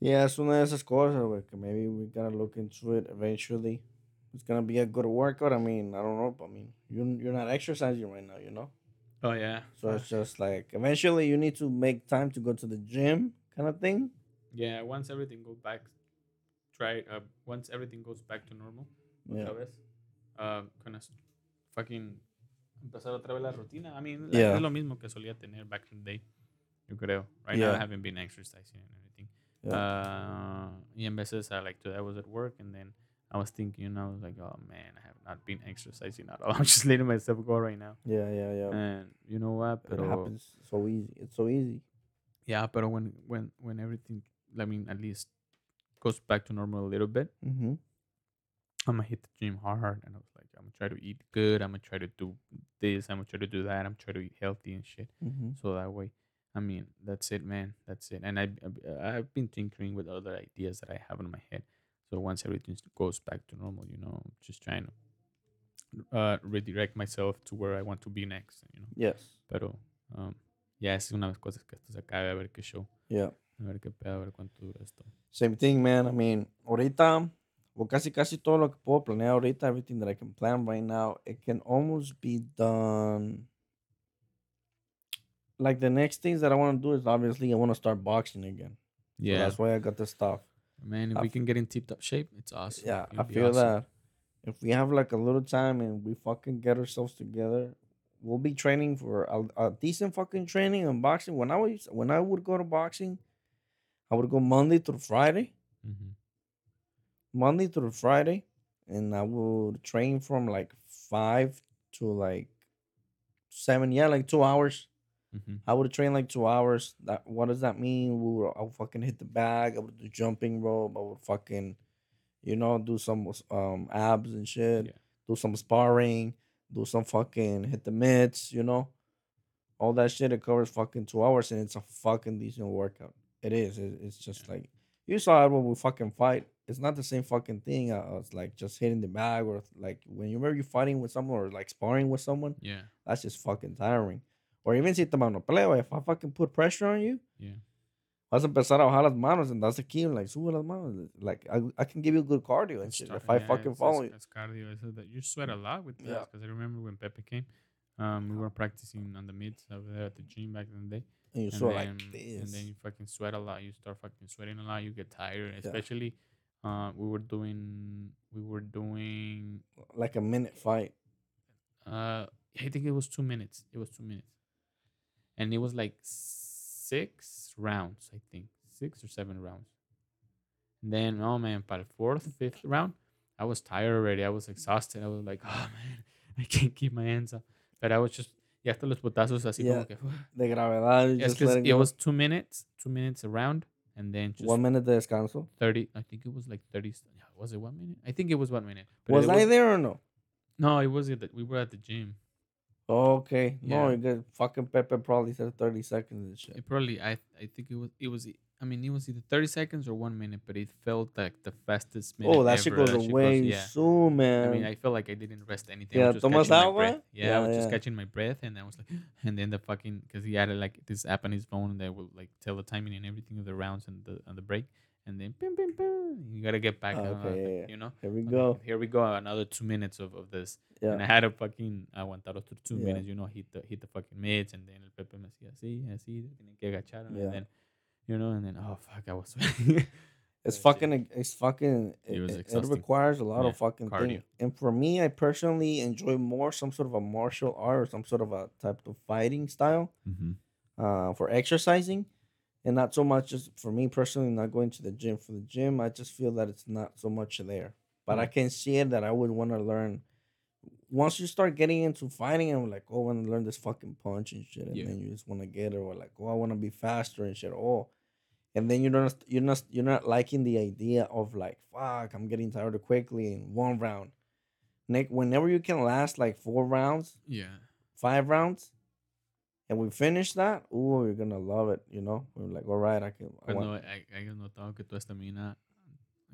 B: Yeah, es una de esas cosas, güey, que maybe we gotta look into it eventually. It's gonna be a good workout. I mean, I don't know, but I mean, you you're not exercising right now, you know.
C: Oh, yeah.
B: So it's just like eventually you need to make time to go to the gym, kind of thing.
C: Yeah, once everything goes back, try, uh, once everything goes back to normal,
B: Yeah.
C: uh, con es- fucking empezar otra vez la rutina. I mean, like,
B: Yeah.
C: es lo mismo que solía tener back in the day, yo creo. Right now, I haven't been exercising and everything.
B: Yeah.
C: Uh, y en veces, I like to, I was at work and then I was thinking, you know, I was like, oh man, I have not been exercising at all. <laughs> I'm just letting myself go right now.
B: Yeah, yeah, yeah.
C: And you know what?
B: it
C: Pero,
B: happens so easy. It's so easy.
C: yeah, but when, when, when everything, I mean, at least goes back to normal a little bit,
B: Mm-hmm.
C: I'm gonna hit the gym hard, and I was gonna try to eat good. I'm gonna try to do this. I'm gonna try to do that. I'm trying to eat healthy and shit.
B: Mm-hmm.
C: So that way, I mean, that's it, man. That's it. And I, I I've been tinkering with other ideas that I have in my head. So once everything goes back to normal, you know, just trying to uh, redirect myself to where I want to be next. You know,
B: Yes.
C: pero um, ya es una de las cosas que esto se acabe a ver qué show,
B: Yeah.
C: a ver qué pedo, a ver cuánto dura esto.
B: Same thing, man. I mean, ahorita Well, casi casi todo lo que puedo planear ahorita, everything that I can plan right now, it can almost be done. Like the next things that I want to do is obviously I want to start boxing again. So
C: Yeah,
B: that's why I got this stuff.
C: man. If
B: I
C: we can get in tip top shape, it's awesome.
B: Yeah,
C: It'll
B: I feel
C: awesome.
B: that if we have like a little time and we fucking get ourselves together, we'll be training for a, a decent fucking training in boxing. When I was when I would go to boxing, I would go Monday through Friday,
C: Mhm.
B: Monday through Friday, and I would train from like five to like seven. Yeah, like two hours.
C: Mhm.
B: I would train like two hours. That what does that mean? We would I would fucking hit the bag. I would do jumping rope. I would fucking, you know, do some um abs and shit.
C: Yeah.
B: Do some sparring. Do some fucking hit the mitts. You know, all that shit. It covers fucking two hours, and it's a fucking decent workout. It is. It, it's just like you saw it when we fucking fight. It's not the same fucking thing. Uh, it's like just hitting the bag or like when you remember you fighting with someone or like sparring with someone
C: Yeah,
B: that's just fucking tiring. Or even si te manopeleo, if I fucking put pressure on you,
C: yeah,
B: vas a empezar a bajar las manos, and that's the key. Like, sube las manos. Like, I, I can give you good cardio and shit
C: Start-
B: if I
C: yeah,
B: fucking
C: it's-
B: follow
C: it's,
B: you.
C: it's cardio. It's that you sweat a lot with
B: Yeah.
C: because I remember when Pepe came, um, we were practicing on the mitts over there at the gym back in the day.
B: And you
C: and
B: sort
C: then,
B: like this.
C: and then you fucking sweat a lot. You start fucking sweating a lot. You get tired, especially. Uh, we were doing, we were doing.
B: like a minute fight.
C: Uh, I think it was two minutes. It was two minutes, and it was like six rounds. I think six or seven rounds. And then, oh man, by the fourth, fifth round, I was tired already. I was exhausted. I was like, oh man, <laughs> I can't keep my hands up. But I was just, ya hasta los putazos así
B: Yeah.
C: como que.
B: De gravedad.
C: Yes,
B: let
C: it
B: go.
C: was two minutes, two minutes around, and then just
B: one minute de descanso.
C: 30. I think it was like 30. yeah, Was it one minute? I think it was one minute. But
B: Was I there or no?
C: No, it was at the, we were at the gym.
B: Okay. No,
C: Yeah.
B: you get fucking Pepe probably said 30 seconds and shit.
C: It probably I I think it was it was I mean it was either 30 seconds or one minute, but it felt like the fastest minute.
B: Oh, that shit
C: ever.
B: goes away
C: yeah.
B: soon, man.
C: I mean, I felt like I didn't rest anything.
B: Yeah,
C: I was just
B: tomas
C: catching my
B: agua?
C: breath. Yeah, I
B: Yeah,
C: was just
B: yeah.
C: catching my breath, and I was like, <gasps> and then the fucking because he had like this app on his phone that will like tell the timing and everything of the rounds and the on the break, and then bim, bim, bim, you gotta get back.
B: Ah,
C: uh,
B: okay, yeah, yeah.
C: you know.
B: Here we go.
C: Here we go. Another two minutes of, of this.
B: Yeah.
C: And I had a fucking aguantar otros two
B: Yeah.
C: minutes, you know, hit the hit the fucking mitts, and then el Pepe me hacía así, así, tienen que agachar,
B: Yeah.
C: and then, you know, and then oh fuck, I was. <laughs>
B: It's fucking. It's fucking.
C: It
B: It,
C: was
B: it- it requires a lot
C: Yeah,
B: of fucking
C: cardio.
B: thing. And for me, I personally enjoy more some sort of a martial art or some sort of a type of fighting style
C: mm-hmm.
B: uh, for exercising, and not so much just for me personally. Not going to the gym for the gym. I just feel that it's not so much there. But I can see it that I would want to learn. Once you start getting into fighting, I'm like, oh, I want to learn this fucking punch and shit, and
C: Yeah.
B: then you just want to get it, or like, oh, I want to be faster and shit. Oh, and then you're not you're not you're not liking the idea of like fuck i'm getting tired of quickly in one round nick whenever you can last like four rounds
C: Yeah.
B: five rounds and we finish that oh, you're gonna love it you know we're like all right i can I
C: Cuando
B: want,
C: hay- hayas notado que tu estamina,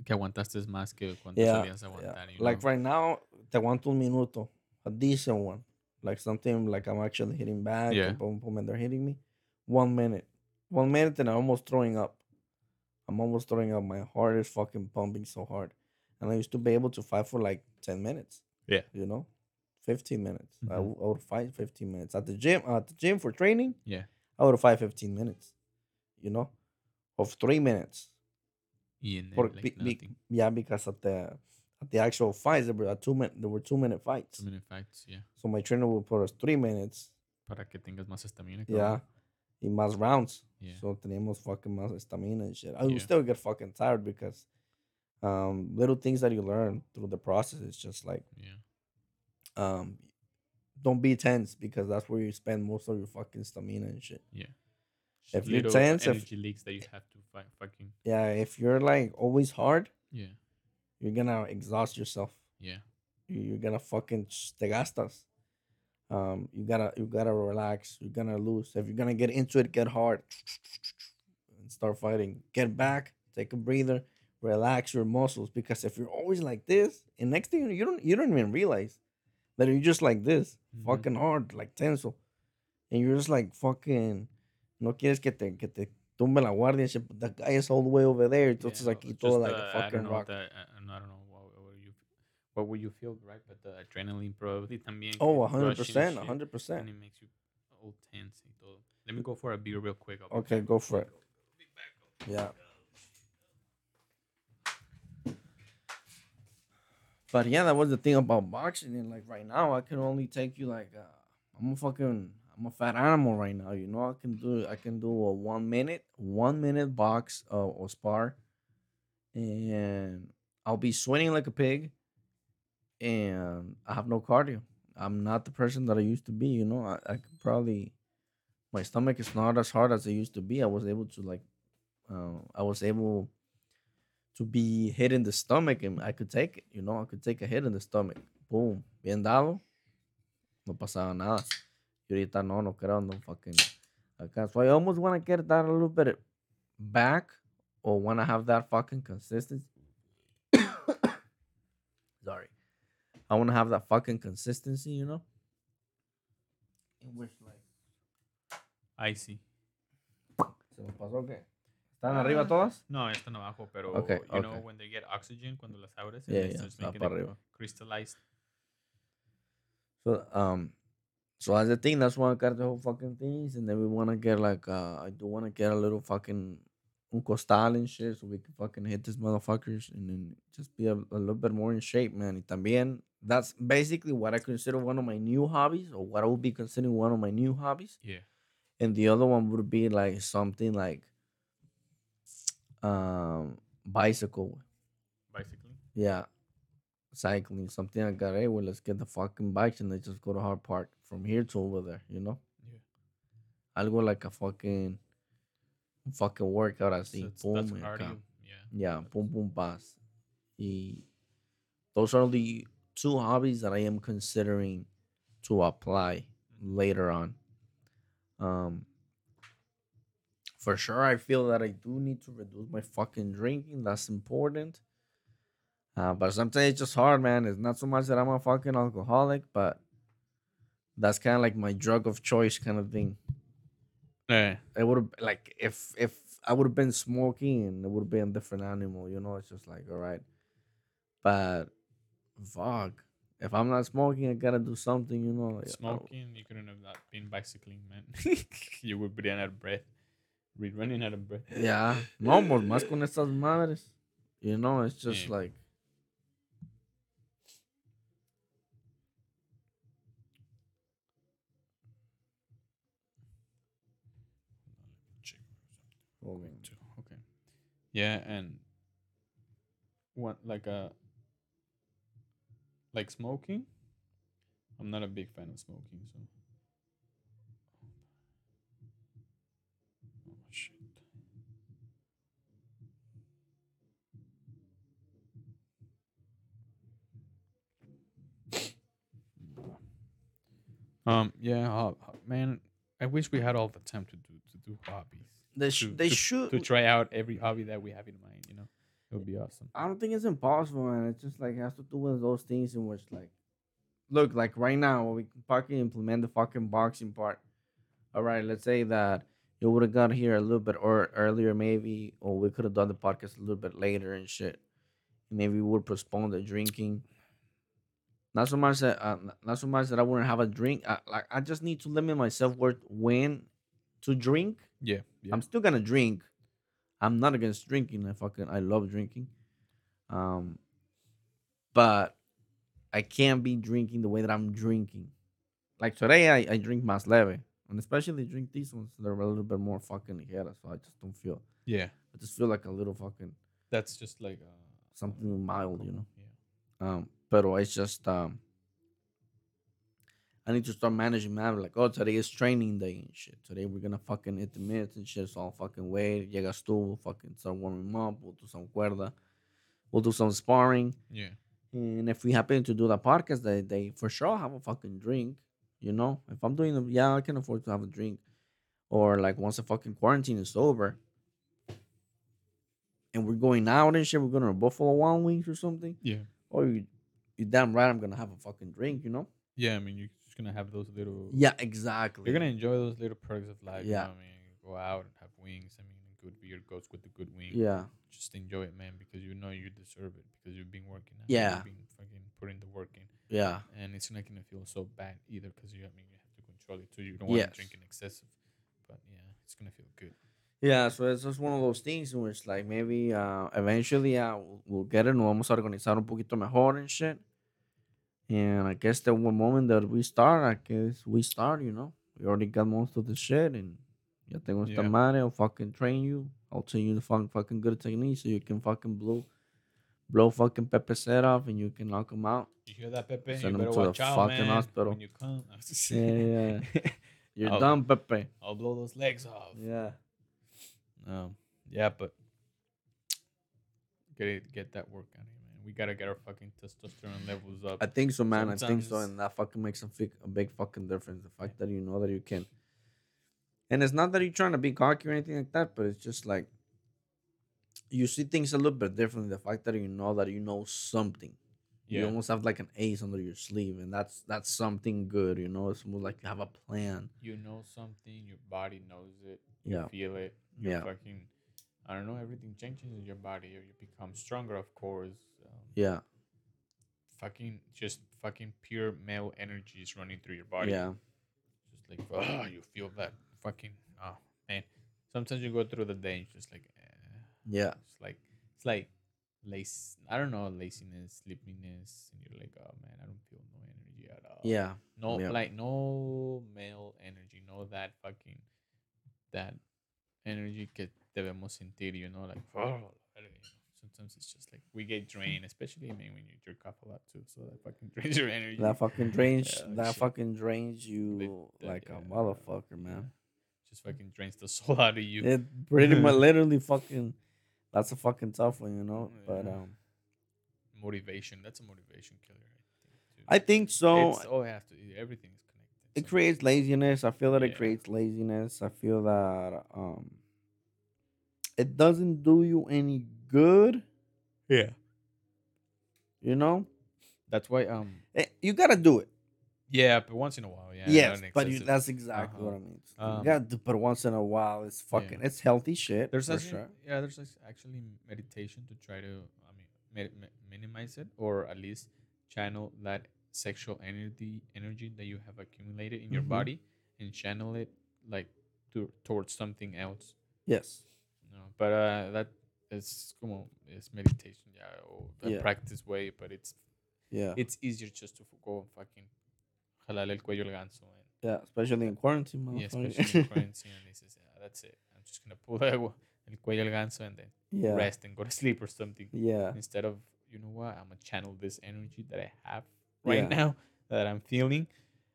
C: que aguantaste más que cuando
B: yeah,
C: solías
B: yeah.
C: aguantar. you
B: like right now te aguanto un minuto a decent one like something like i'm actually hitting back
C: Yeah.
B: and boom, boom, and they're hitting me one minute one minute and i'm almost throwing up i'm almost throwing up my heart is fucking pumping so hard and i used to be able to fight for like 10 minutes
C: Yeah.
B: you know 15 minutes I,
C: Mhm.
B: w- I would fight 15 minutes at the gym at the gym for training
C: Yeah.
B: i would fight 15 minutes you know of three minutes
C: El, like,
B: be- be- yeah because at the at the actual fights there were two minute there were two minute fights
C: Two minute fights, yeah.
B: so my trainer would put us three minutes
C: Para que tengas más estamina.
B: yeah in más rounds
C: Yeah.
B: so teníamos fucking más estamina and shit I
C: Yeah.
B: still get fucking tired because um little things that you learn through the process is just like
C: Yeah.
B: um don't be tense because that's where you spend most of your fucking stamina and shit
C: Yeah.
B: If you're tense, if-
C: energy leaks that you have to fight fucking.
B: yeah if you're like always hard
C: Yeah.
B: you're gonna exhaust yourself
C: Yeah.
B: you- you're gonna fucking te gastas. Um, you gotta you gotta relax. You're gonna lose. If you're gonna get into it, get hard and start fighting. Get back, take a breather, relax your muscles. Because if you're always like this, and next thing you don't you don't even realize that you're just like this,
C: Mhm.
B: fucking hard, like tenso, and you're just like fucking. No quieres que te que te tumbe la guardia. but The guy is all the way over there. Entonces
C: yeah,
B: aquí todo like a fucking rock.
C: That, I, I don't know what would you feel, right? But the adrenaline probably <laughs> también.
B: Oh,
C: que
B: hundred
C: rushing
B: percent,
C: shit,
B: hundred percent.
C: And it makes you all tense y todo. Let me go for a beer real quick. I'll
B: Okay, go for it. Yeah. But yeah, that was the thing about boxing. And like right now, I can only take you like uh, I'm a fucking I'm a fat animal right now. You know, I can do I can do a one minute one minute box uh, or spar, and I'll be sweating like a pig, and I have no cardio. I'm not the person that I used to be. You know, I, I could probably my stomach is not as hard as it used to be. I was able to like, uh, I was able to be hit in the stomach and I could take it. You know, I could take a hit in the stomach. Boom, bien dado. No pasaba nada. Y ahorita no, no creo, no fucking acá. So I almost want to get that a little bit back or want to have that fucking consistency. <coughs> Sorry. I want to have that fucking consistency, you know? In which, like,
C: I see.
B: ¿Se me pasó qué? ¿Están arriba todas?
C: No, están abajo, pero
B: Okay,
C: you know
B: okay.
C: when they get oxygen, cuando las abres,
B: Yeah, yeah, está
C: making
B: para
C: it
B: arriba.
C: crystallized.
B: So, um, so that's the thing. That's why I got the whole fucking things, and then we want to get like, uh, I do want to get a little fucking un costal and shit, so we can fucking hit these motherfuckers and then just be a, a little bit more in shape, man. Y también, that's basically what I consider one of my new hobbies, or what I would be considering one of my new hobbies.
C: Yeah.
B: and the other one would be like something like um bicycle
C: Bicycling.
B: yeah cycling something like that hey well let's get the fucking bikes and let's just go to Hart Park from here to over there you know
C: Yeah.
B: i'll go like a fucking fucking workout así
C: it's-
B: boom
C: that's. Yeah.
B: yeah boom boom pass y those are the two hobbies that i am considering to apply later on um for sure i feel that i do need to reduce my fucking drinking that's important uh, but sometimes it's just hard man it's not so much that i'm a fucking alcoholic but that's kind of like my drug of choice kind of thing
C: Yeah.
B: it would have like if if I would have been smoking it would have been a different animal, you know. It's just like all right, but fuck, if I'm not smoking, I gotta do something, you know. like,
C: Smoking, you couldn't have not been bicycling, man. <laughs> you would be out of breath. Be running out of breath.
B: yeah, no, pues más con estas madres, you know. It's just
C: Yeah.
B: like
C: Okay. too. Okay. Yeah, and what like a like smoking. I'm not a big fan of smoking, so. Oh. Um. Yeah. Uh, man, I wish we had all the time to do to do hobbies
B: they sh-
C: to-
B: they
C: to-
B: should.
C: to try out every hobby that we have in mind. You know, it would be awesome.
B: I don't think it's impossible, man. It's just like it has to do with those things in which like look like right now we can fucking implement the fucking boxing part. All right, let's say that you would have got here a little bit or earlier maybe, or we could have done the podcast a little bit later and shit. Maybe we would postpone the drinking. Not so much that uh, not so much that I wouldn't have a drink. I, like I just need to limit myself where when to drink
C: Yeah, yeah.
B: I'm still gonna drink. I'm not against drinking. I fucking I love drinking. Um, but I can't be drinking the way that I'm drinking. Like today, I, I drink más leve, and especially drink these ones. They're a little bit more fucking ligera, so I just don't feel.
C: yeah,
B: I just feel like a little fucking
C: that's just like uh,
B: something mild, you know.
C: Yeah.
B: Um, pero it's just um. I need to start managing my like, oh, today is training day and shit. Today we're gonna fucking hit the mitts and shit. So I'll fucking wait. Llegas tú, we'll fucking start warming up. We'll do some cuerda. We'll do some sparring.
C: Yeah,
B: And if we happen to do the podcast that day, for sure I'll have a fucking drink. You know, if I'm doing, the, yeah, I can afford to have a drink. Or like once the fucking quarantine is over, and we're going out and shit, we're going to Buffalo Wild Wings or something.
C: yeah,
B: Oh, you, you damn right I'm gonna have a fucking drink. You know.
C: Yeah. I mean, you're just gonna have those little.
B: Yeah, exactly.
C: You're gonna enjoy those little perks of life.
B: Yeah.
C: You know I mean, go out and have wings. I mean, a good beer goes with the good wing.
B: Yeah.
C: Just enjoy it, man, because you know you deserve it because you've been working. out,
B: Yeah.
C: You've been fucking putting the work in,
B: Yeah.
C: and it's not gonna feel so bad either because you I mean you have to control it too. You don't want
B: Yes.
C: to drink in excessive, but yeah, it's gonna feel good.
B: Yeah, so it's just one of those things in which like maybe uh eventually uh we'll, we'll get it, nos vamos a organizar un poquito mejor and shit. And I guess the one moment that we start, I guess we start, you know. We already got most of the shit and ya tengo esta
C: Yeah.
B: madre, I'll fucking train you. I'll tell you the fucking fucking good technique so you can fucking blow blow fucking Pepe's head off and you can knock him out.
C: You hear that, Pepe?
B: Send
C: you
B: him to the
C: out,
B: fucking
C: man,
B: hospital.
C: when you come. <laughs>
B: Yeah, yeah. <laughs> You're
C: I'll-
B: done, Pepe.
C: I'll blow those legs off.
B: Yeah.
C: Um, yeah, but get get that work on it, man. We gotta get our fucking testosterone levels up.
B: I think so, man. I think so, and that fucking makes a, fi- a big fucking difference. The fact that you know that you can, and it's not that you're trying to be cocky or anything like that, but it's just like you see things a little bit differently. The fact that you know that you know something, you almost have like an ace under your sleeve, and that's that's something good. You know, it's more like you have a plan.
C: you know something, your body knows it,
B: Yeah,
C: you feel it. You
B: Yeah.
C: fucking, I don't know, everything changes in your body. You become stronger, of course. Um,
B: yeah,
C: fucking, just fucking pure male energy is running through your body.
B: yeah,
C: Just like, oh, you feel that fucking, oh man. Sometimes you go through the day and it's just like, eh.
B: yeah,
C: It's like it's like lace. I don't know laziness, sleepiness, and you're like, oh man, I don't feel no energy at all.
B: yeah,
C: No,
B: yeah.
C: like no male energy, no that fucking that energy que debemos sentir. You know, like oh, la verga, you know. sometimes it's just like we get drained, especially I mean when you jerk off a lot too. So that fucking <laughs> drains your energy.
B: That fucking drains.
C: Yeah, like
B: that
C: shit.
B: fucking drains you
C: that-
B: like
C: yeah,
B: a motherfucker, man.
C: Just fucking drains the <laughs> soul out of you.
B: It pretty much <laughs> literally fucking that's a fucking tough one, you know. But um
C: motivation. That's a motivation killer. I think. Too.
B: I think so.
C: it's all have to. Everything is connected.
B: It
C: so-
B: creates laziness. I feel that it creates laziness. I feel that um it doesn't do you any good,
C: Yeah.
B: you know?
C: That's why. Um.
B: Eh, You gotta do it.
C: Yeah, but once in a while. Yeah.
B: yes,
C: not
B: but you,
C: excessive.
B: that's exactly
C: Uh-huh.
B: what I mean. you
C: Um,
B: gotta do, but once in a while, it's fucking, it's healthy shit.
C: There's
B: for
C: actually,
B: sure.
C: yeah. There's act- actually meditation to try to. I mean, mi- mi- minimize it or at least channel that sexual energy energy that you have accumulated in your
B: Mhm.
C: body and channel it like to towards something else.
B: Yes.
C: No, but uh, that is como it's meditation, yeah, or the
B: Yeah.
C: practice way. But it's
B: Yeah.
C: it's easier just to go and fucking jalarle el cuello al ganso and
B: yeah. Especially in quarantine,
C: yeah, especially in <laughs> quarantine. And he says, yeah, that's it. I'm just gonna pull <laughs> the, el cuello al ganso and then
B: yeah.
C: rest and go to sleep or something
B: Yeah.
C: instead of you know what I'm gonna channel this energy that I have right
B: Yeah.
C: now that I'm feeling,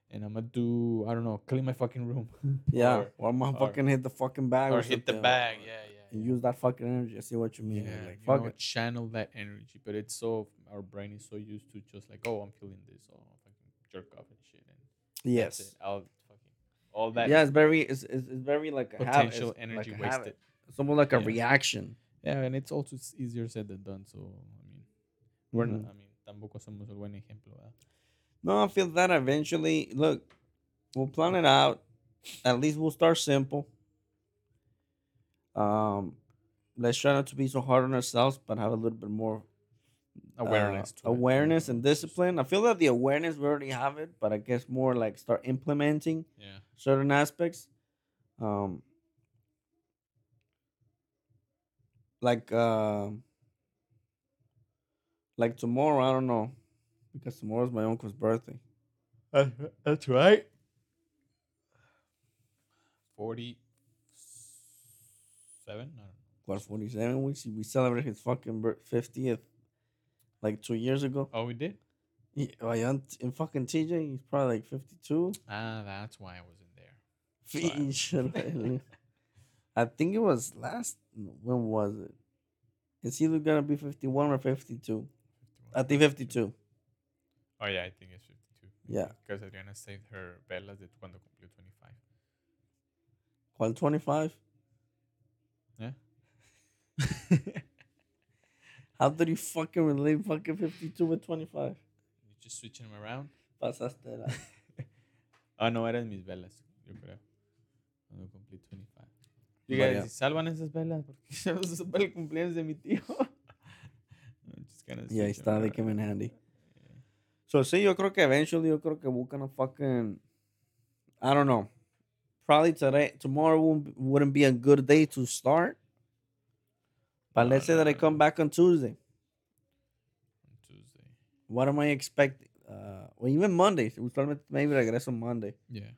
C: and I'm gonna do I don't know clean my fucking room
B: Yeah. <laughs>
C: Or-
B: Or, I'm gonna
C: or-
B: fucking hit the fucking bag or,
C: or hit the bag. Yeah.
B: And use that fucking energy. I see what you mean.
C: yeah,
B: like,
C: you know, channel that energy. But it's so our brain is so used to just like, oh, I'm feeling this, oh, fucking jerk off and shit, and
B: Yes.
C: I'll fucking all that
B: yeah, it's very, it's, it's, it's very like a habit.
C: potential
B: It's
C: energy
B: like a habit.
C: wasted.
B: It's almost like a
C: Yeah.
B: reaction.
C: Yeah, and it's also s- easier said than done. So I mean, we're
B: Mhm.
C: not. I mean, tampoco somos el buen ejemplo. ¿verdad?
B: No, I feel that eventually, look, we'll plan it out. At least we'll start simple. Um, let's try not to be so hard on ourselves, but have a little bit more uh,
C: Awareness. to it,
B: awareness, and discipline. I feel that the awareness we already have it, but I guess more like start implementing
C: Yeah.
B: certain aspects. Um, like uh, like tomorrow, I don't know, because tomorrow's my uncle's birthday.
C: that's right. Forty-seven. I don't know.
B: What forty seven weeks? We celebrated his fucking fiftieth, like two years ago.
C: Oh, we did.
B: Oh, yeah, in- in fucking TJ, he's probably like fifty two.
C: Ah, that's why I wasn't there. <laughs> <laughs>
B: I think it was last. When was it? It's either gonna be fifty one or fifty two. I think fifty two.
C: Oh yeah, I think it's fifty-two.
B: Yeah.
C: Because Adriana saved her velas de cuando cumplió twenty-five.
B: While twenty five. <laughs> How did you fucking relate fucking fifty two with twenty five?
C: You just switching them around.
B: Pasaste la- <laughs>
C: Ah, no, eran mis velas, yo creo. Cuando cumplí 25. Diga,
B: yeah.
C: si salvan esas velas, porque ya no se supe el cumpleaños de mi tío. <laughs> Just gonna
B: Y ahí está, they came in handy.
C: Yeah.
B: So, sí, yo creo que eventually, yo creo que we're gonna fucking, I don't know. Probably today, tomorrow wouldn't be a good day to start. But let's say that I come back on Tuesday.
C: On Tuesday.
B: What am I expecting? Uh, or even Monday. Usualmente maybe I regreso Monday.
C: Yeah.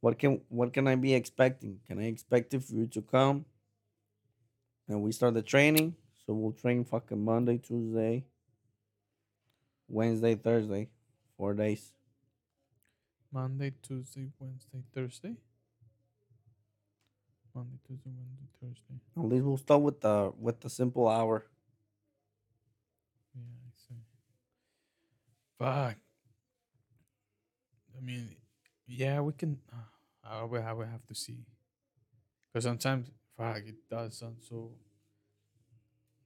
B: What can what can I be expecting? Can I expect it for you to come? And we start the training. So we'll train fucking Monday, Tuesday, Wednesday, Thursday. Four days.
C: Monday, Tuesday, Wednesday, Thursday. Monday, Tuesday, Wednesday, Thursday.
B: At least we'll start with the with the simple hour.
C: Yeah, I see. Fuck. I mean, yeah, we can. Uh, I will, I will have to see. Because sometimes, fuck, it does sound so.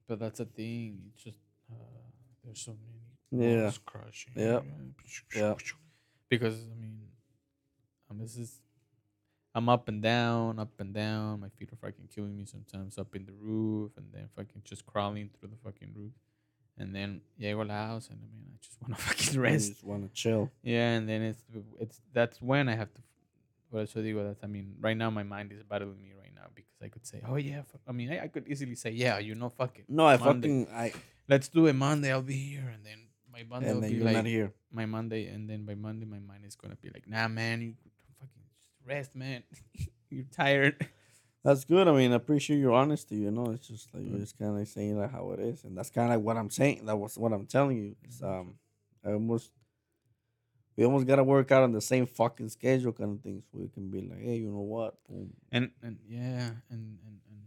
C: But that's a thing. It's just uh, there's so many
B: Yeah.
C: crushing.
B: Yep. Yep.
C: Because I mean, this is. I'm up and down, up and down. My feet are fucking killing me sometimes. Up in the roof, and then fucking just crawling through the fucking roof. And then llego al house, and I mean, I just <laughs> want to fucking
B: I
C: rest.
B: just want to chill.
C: Yeah, and then it's it's that's when I have to. Por eso digo that. I mean, right now my mind is battling me right now because I could say, oh yeah, fuck. I mean, I, I could easily say, yeah, you know, fuck it.
B: No, I
C: Monday.
B: fucking I
C: Let's do it Monday. I'll be here, and then my Monday
B: and
C: will
B: then
C: be
B: you're
C: like
B: not here.
C: my Monday, and then by Monday my mind is gonna be like, nah, man, you rest, man. <laughs> you're tired.
B: That's good. I mean, I appreciate your honesty. You know, it's just like you're just kind of saying like how it is, and that's kind of what I'm saying. That was what I'm telling you. It's, um, I almost we almost gotta work out on the same fucking schedule kind of things. so we can be like, hey, you know what? Boom.
C: And and yeah, and and and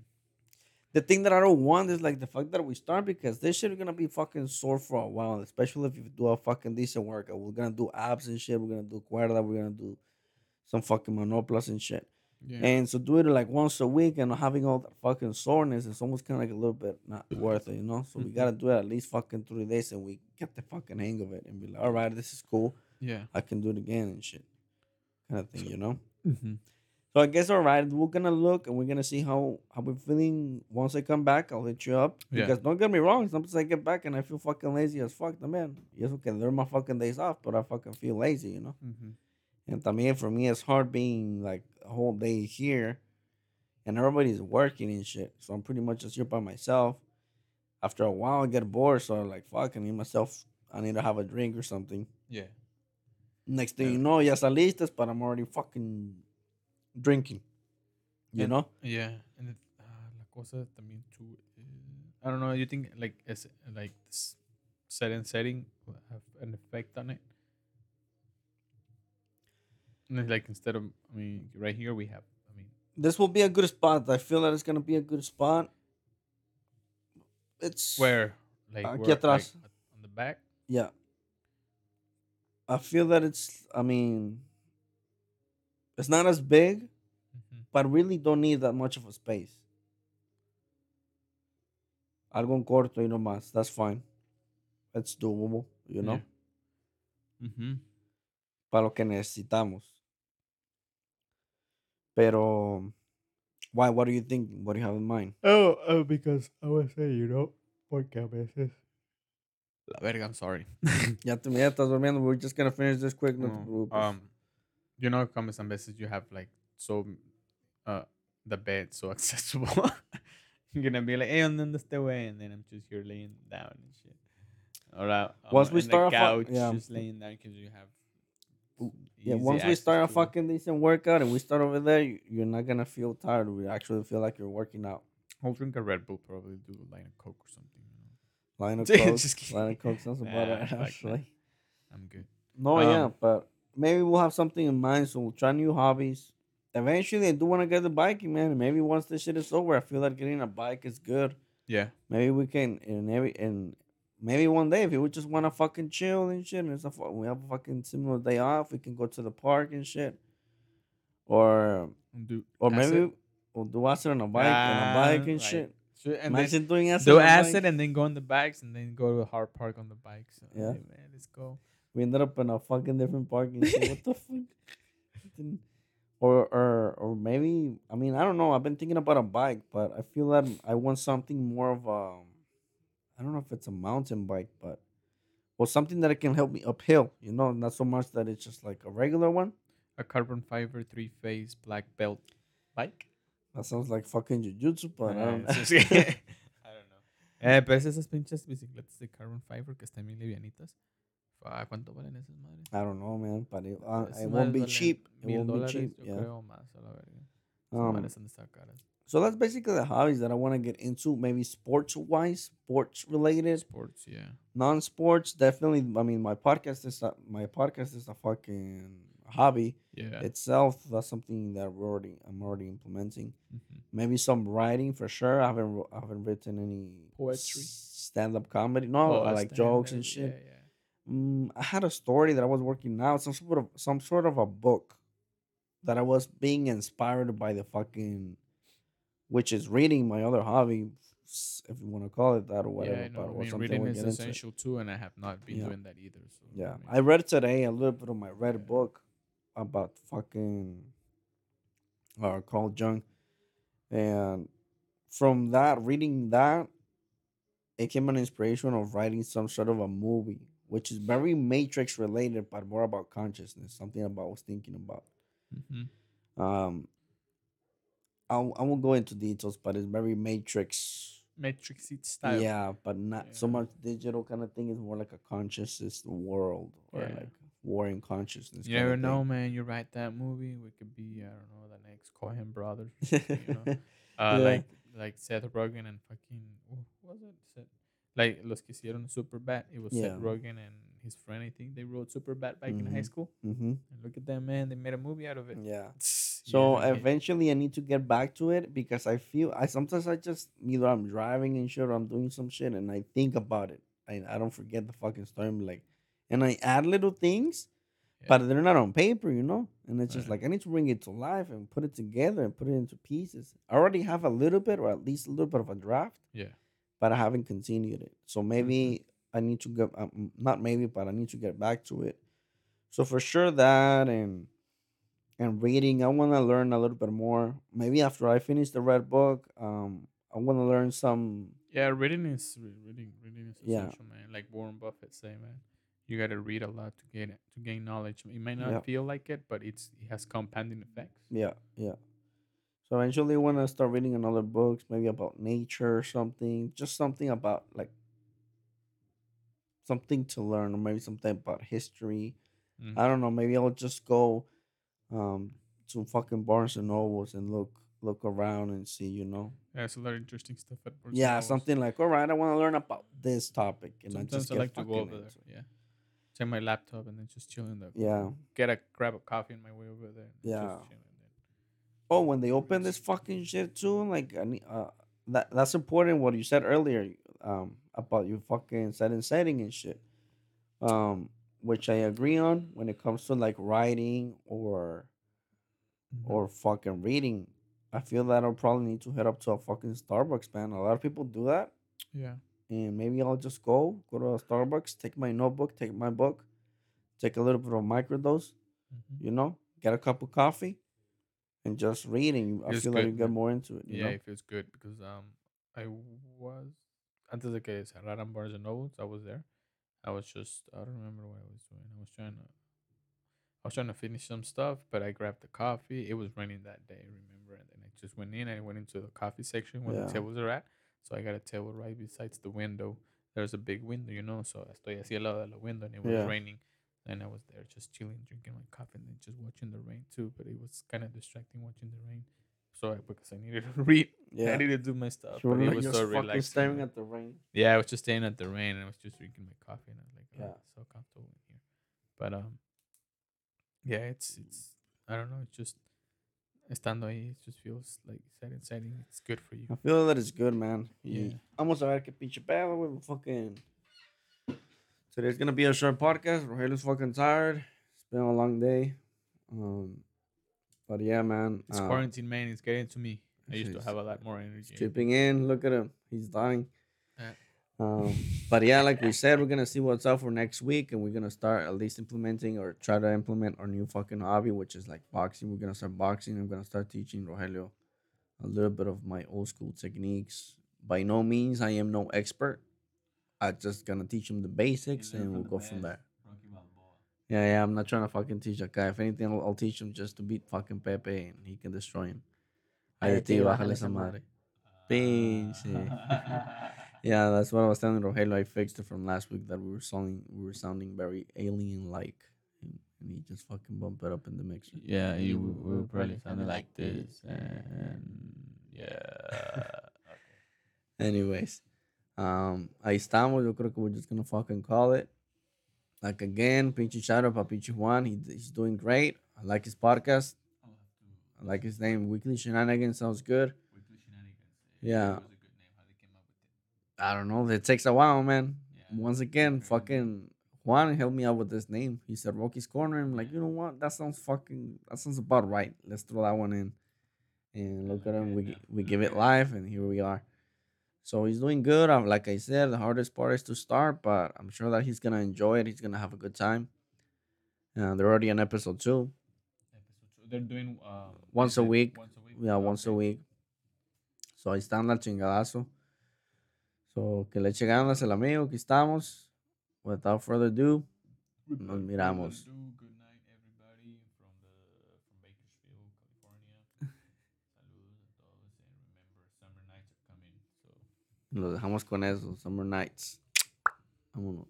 B: The thing that I don't want is like the fact that we start because this shit is gonna be fucking sore for a while, especially if you do a fucking decent workout. We're gonna do abs and shit. We're gonna do cuerda. We're gonna do some fucking manoplas and shit.
C: yeah.
B: And so do it like once a week and having all that fucking soreness is almost kind of like a little bit not worth it, you know? So we
C: Mhm.
B: gotta do it at least fucking three days and we get the fucking hang of it and be like, all right, this is cool.
C: yeah.
B: I can do it again and shit. Kind of thing, you know?
C: Mm-hmm.
B: So I guess all right, we're gonna look and we're gonna see how how we're feeling once I come back. I'll hit you up.
C: Yeah.
B: Because don't get me wrong, sometimes I get back and I feel fucking lazy as fuck. The man. Yes, okay, they're my fucking days off, but I fucking feel lazy, you know?
C: Mm-hmm.
B: And también for me, it's hard being like a whole day here and everybody's working and shit. So I'm pretty much just here by myself. After a while, I get bored. So I'm like, fuck, I need myself, I need to have a drink or something.
C: Yeah.
B: Next thing
C: Yeah.
B: you know, ya saliste, but I'm already fucking drinking. You
C: And-
B: know?
C: Yeah, and it, uh, la cosa también too. Uh, I don't know. You think like is like this setting setting have an effect on it? And like instead of I mean right here we have I mean
B: This will be a good spot. I feel that it's going to be a good spot. It's
C: where like,
B: Aquí
C: where, like on the back.
B: Yeah. I feel that it's, I mean, it's not as big.
C: Mhm.
B: but really don't need that much of a space. Algo en corto y no más. That's fine. It's doable, you know,
C: Yeah. Mm-hmm.
B: para lo que necesitamos. Pero, why? What do you think? What do you have in mind?
C: Oh, oh, because I was saying, you know, porque a veces. La verga, I'm sorry. <laughs>
B: Ya te ya estás durmiendo. We're just gonna finish this quick. No te
C: um, you know, como some veces you have like so, uh, the bed so <laughs> accessible. You're gonna be like, hey, and then este way, and then I'm just here laying down and shit. Or uh,
B: Once
C: on
B: we
C: the
B: start a fu-
C: couch,
B: yeah.
C: just laying down because you have.
B: Yeah, once we start a fucking decent workout and we start over there, you- you're not gonna feel tired. We actually feel like you're working out.
C: I'll drink a Red Bull, probably do a line of Coke or something. You know?
B: Line of <laughs> coke, line of coke sounds about right actually.
C: I'm good.
B: No, yeah,
C: Um,
B: but maybe we'll have something in mind. So we'll try new hobbies. Eventually, I do want to get the biking, man. Maybe once this shit is over, I feel like getting a bike is good.
C: Yeah.
B: Maybe we can, and every and maybe one day if you would just want to fucking chill and shit, and it's a, we have a fucking similar day off, we can go to the park and shit, or
C: Do
B: or
C: acid.
B: maybe we'll do acid on a bike, on a bike and shit.
C: And then
B: Imagine doing acid.
C: do acid and then go on the bikes and then go to a Hart Park on the bikes. So,
B: Yeah.
C: hey, man, let's go.
B: We ended up in a fucking different park and shit. What the <laughs> fuck? Or or or or maybe I mean I don't know. I've been thinking about a bike, but I feel that I want something more of a I don't know if it's a mountain bike, but well something that it can help me uphill. You know, not so much that it's just like a regular one.
C: A carbon fiber three phase black belt bike.
B: That sounds like fucking jujutsu, but I
C: Ah,
B: don't.
C: I don't know. Eh, pero es esas pinches bicicletas de carbon fiber que están bien livianitas. Fa, ¿Cuánto valen esas madres?
B: I don't know, man, but it, uh, it won't be cheap. It won't be cheap.
C: yo
B: Yeah.
C: creo más a la verga. Esas
B: Um,
C: madres han de.
B: So that's basically the hobbies that I want to get into. Maybe sports wise, sports related,
C: Sports, yeah.
B: non sports. Definitely. I mean, my podcast is a, my podcast is a fucking hobby
C: Yeah.
B: itself. That's something that we're already I'm already implementing.
C: Mhm.
B: Maybe some writing for sure. I haven't I haven't written any
C: Poetry?
B: stand up comedy. No,
C: Oh,
B: I like jokes and shit.
C: Yeah, yeah.
B: Mm, I had a story that I was working out, some sort of some sort of a book that I was being inspired by the fucking, which is reading, my other hobby, if you want to call it that or whatever.
C: yeah, I know.
B: but
C: I mean, reading
B: we'll
C: is
B: into.
C: essential too, and I have not been
B: Yeah.
C: doing that either. So
B: Yeah,
C: mean,
B: I read today a little bit of my read
C: Yeah.
B: book about fucking uh, Carl Jung, and from that reading that, it came an inspiration of writing some sort of a movie, which is very Matrix related, but more about consciousness, something about I was thinking about.
C: Mhm.
B: Um, I I won't go into details, but it's very Matrix.
C: Matrix style.
B: Yeah, but not so much digital kind of thing. It's more like a consciousness world or
C: Yeah.
B: like warring consciousness.
C: You never know, man. You write that movie, we could be, I don't know, the next Coen brothers. you know? <laughs> Uh,
B: Yeah.
C: like like Seth Rogen and fucking what was it? Seth, like los que hicieron Superbad. It was
B: Yeah.
C: Seth Rogen and his friend. I think they wrote Superbad back in high
B: Mhm.
C: school.
B: hmm
C: And look at them, man. They made a movie out of it.
B: Yeah. <tsk> So
C: ago.
B: eventually, I need to get back to it because I feel I sometimes I just either I'm driving and shit or I'm doing some shit and I think about it. I I don't forget the fucking story. I'm like, and I add little things, but they're not on paper, you know. And it's just
C: Right.
B: like I need to bring it to life and put it together and put it into pieces. I already have a little bit, or at least a little bit of a draft,
C: yeah.
B: but I haven't continued it. So maybe I need to get um, not maybe, but I need to get back to it. So for sure that and and reading, I want to learn a little bit more. Maybe after I finish the red book, um, I want to learn some.
C: Yeah, reading is re- reading reading is
B: Yeah.
C: essential, man. Like Warren Buffett say, man, you got to read a lot to get it, to gain knowledge. It might not
B: Yeah.
C: feel like it, but it's it has compounding effects.
B: Yeah, yeah. So eventually, I want to start reading another books, maybe about nature or something, just something about like something to learn, or maybe something about history.
C: Mhm.
B: I don't know. Maybe I'll just go um to fucking Barnes and Nobles and look look around and see, you know.
C: Yeah, it's a lot of interesting stuff at Barnes
B: Yeah, something like, all right, I want to learn about this topic, and I just
C: I,
B: get
C: like to go over there. Yeah, take my laptop and then just chill in the
B: Yeah.
C: get a grab a coffee on my way over there. and
B: Yeah. Oh, when they open this fucking shit too, like I need, uh, that that's important. What you said earlier, um, about your fucking setting setting and shit, um, which I agree on when it comes to like writing or or fucking reading. I feel that I'll probably need to head up to a fucking Starbucks, man. A lot of people do that,
C: yeah,
B: and maybe I'll just go go to a Starbucks, take my notebook, take my book, take a little bit of microdose,
C: Mhm.
B: you know, get a cup of coffee, and just reading. I feel like you
C: good,
B: get more into it. You
C: yeah,
B: know?
C: it feels good because um I was antes de que cerraran Barnes and Nobles, I was there. I was just I don't remember what I was doing. I was trying to I was trying to finish some stuff, but I grabbed the coffee. It was raining that day, remember? And then I just went in and I went into the coffee section where
B: Yeah.
C: the tables are at. So I got a table right besides the window. There's a big window, you know, so estoy así al lado de la window and it was
B: Yeah.
C: raining. And I was there just chilling, drinking my coffee and then just watching the rain too. But it was kind of distracting watching the rain. So I, because I needed to <laughs> read,
B: Yeah.
C: I needed to do my stuff.
B: Were
C: But it was
B: just
C: so relaxing.
B: staring at the rain.
C: Yeah, I was just staring at the rain and I was just drinking my coffee and I was like, oh,
B: Yeah.
C: so comfortable in here. But um, yeah, it's it's I don't know, it's just estando ahí, it just feels like setting setting. It's good for you.
B: I feel that it's good, man.
C: Yeah.
B: Vamos a ver qué pinche pedo, güey. We're Fucking. Today's gonna be a short podcast. Rogelio's fucking tired. It's been a long day. Um, but yeah, man.
C: It's
B: uh,
C: quarantine man It's getting to me. I used to have a lot more energy.
B: Chipping in. Look at him. He's dying.
C: Yeah.
B: Um, but yeah, like we said, we're gonna see what's up for next week, and we're gonna start at least implementing or try to implement our new fucking hobby, which is like boxing. We're gonna start boxing. I'm gonna start teaching Rogelio a little bit of my old school techniques. By no means, I am no expert. I'm just gonna teach him the basics, and we'll go from there. Yeah, yeah. I'm not trying to fucking teach that guy. If anything, I'll, I'll teach him just to beat fucking Pepe, and he can destroy him. De ti, bájale esa madre. Pinche. <laughs> Yeah, that's what I was telling Rogelio. I fixed it from last week that we were sounding we were sounding very alien like, and, and he just fucking bumped it up in the mixer.
C: Yeah, you we were probably sounding like this, and yeah. <laughs>
B: Anyways, um, ahí estamos. Yo creo que we're just gonna fucking call it. Like again, pinche shout out para pinche Juan. He, he's doing great. I like his podcast. I like his name. Weekly Shenanigans sounds good. Weekly Shenanigans. Yeah. I don't know. It takes a while, man. Once again, fucking Juan helped me out with this name. He said Rocky's Corner. I'm like, you know what? That sounds fucking. That sounds about right. Let's throw that one in. And look at him. We we give it life, and here we are. So he's doing good. Um, like I said, the hardest part is to start, but I'm sure that he's gonna enjoy it. He's gonna have a good time. Uh, they're already on episode two.
C: They're doing uh,
B: Once a week.
C: Once a week.
B: Yeah, once a week. So ahí están al chingadazo. So que le eche ganas el amigo. Aquí estamos. Without further ado, Nos miramos.
C: ado, Good night, everybody, from the from Bakersfield, California. Saludos a todos, and remember, summer nights are coming. So
B: lo dejamos con eso. Summer Nights. Vámonos.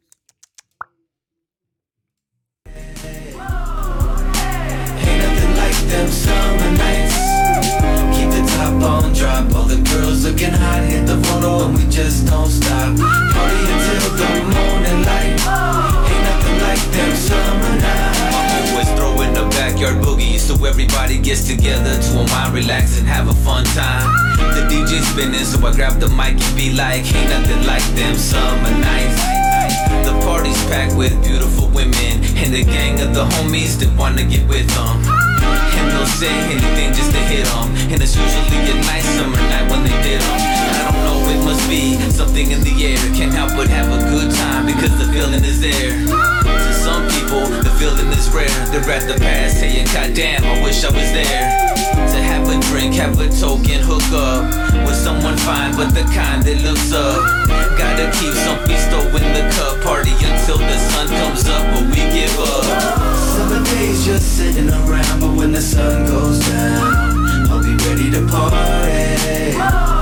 A: Them summer nights. Keep the top on drop. All the girls looking hot, hit the photo, and we just don't stop. Party until the morning light. Ain't nothing like them summer nights. The backyard boogie, so everybody gets together to unwind, relax, and have a fun time. The DJ spinning, so I grab the mic and be like, ain't nothing like them summer nights. The party's packed with beautiful women and a gang of the homies that wanna get with them. And they'll say anything just to hit them. And it's usually a nice summer night when they did them it must be something in the air. Can't help but have a good time because the feeling is there. To some people, the feeling is rare. They're at the past saying, God damn, I wish I was there. To have a drink, have a token, hook up with someone fine, but the kind that looks up. Gotta keep some pisto in the cup, party until the sun comes up, but we give up. Seven days just sitting around, but when the sun goes down, I'll be ready to party.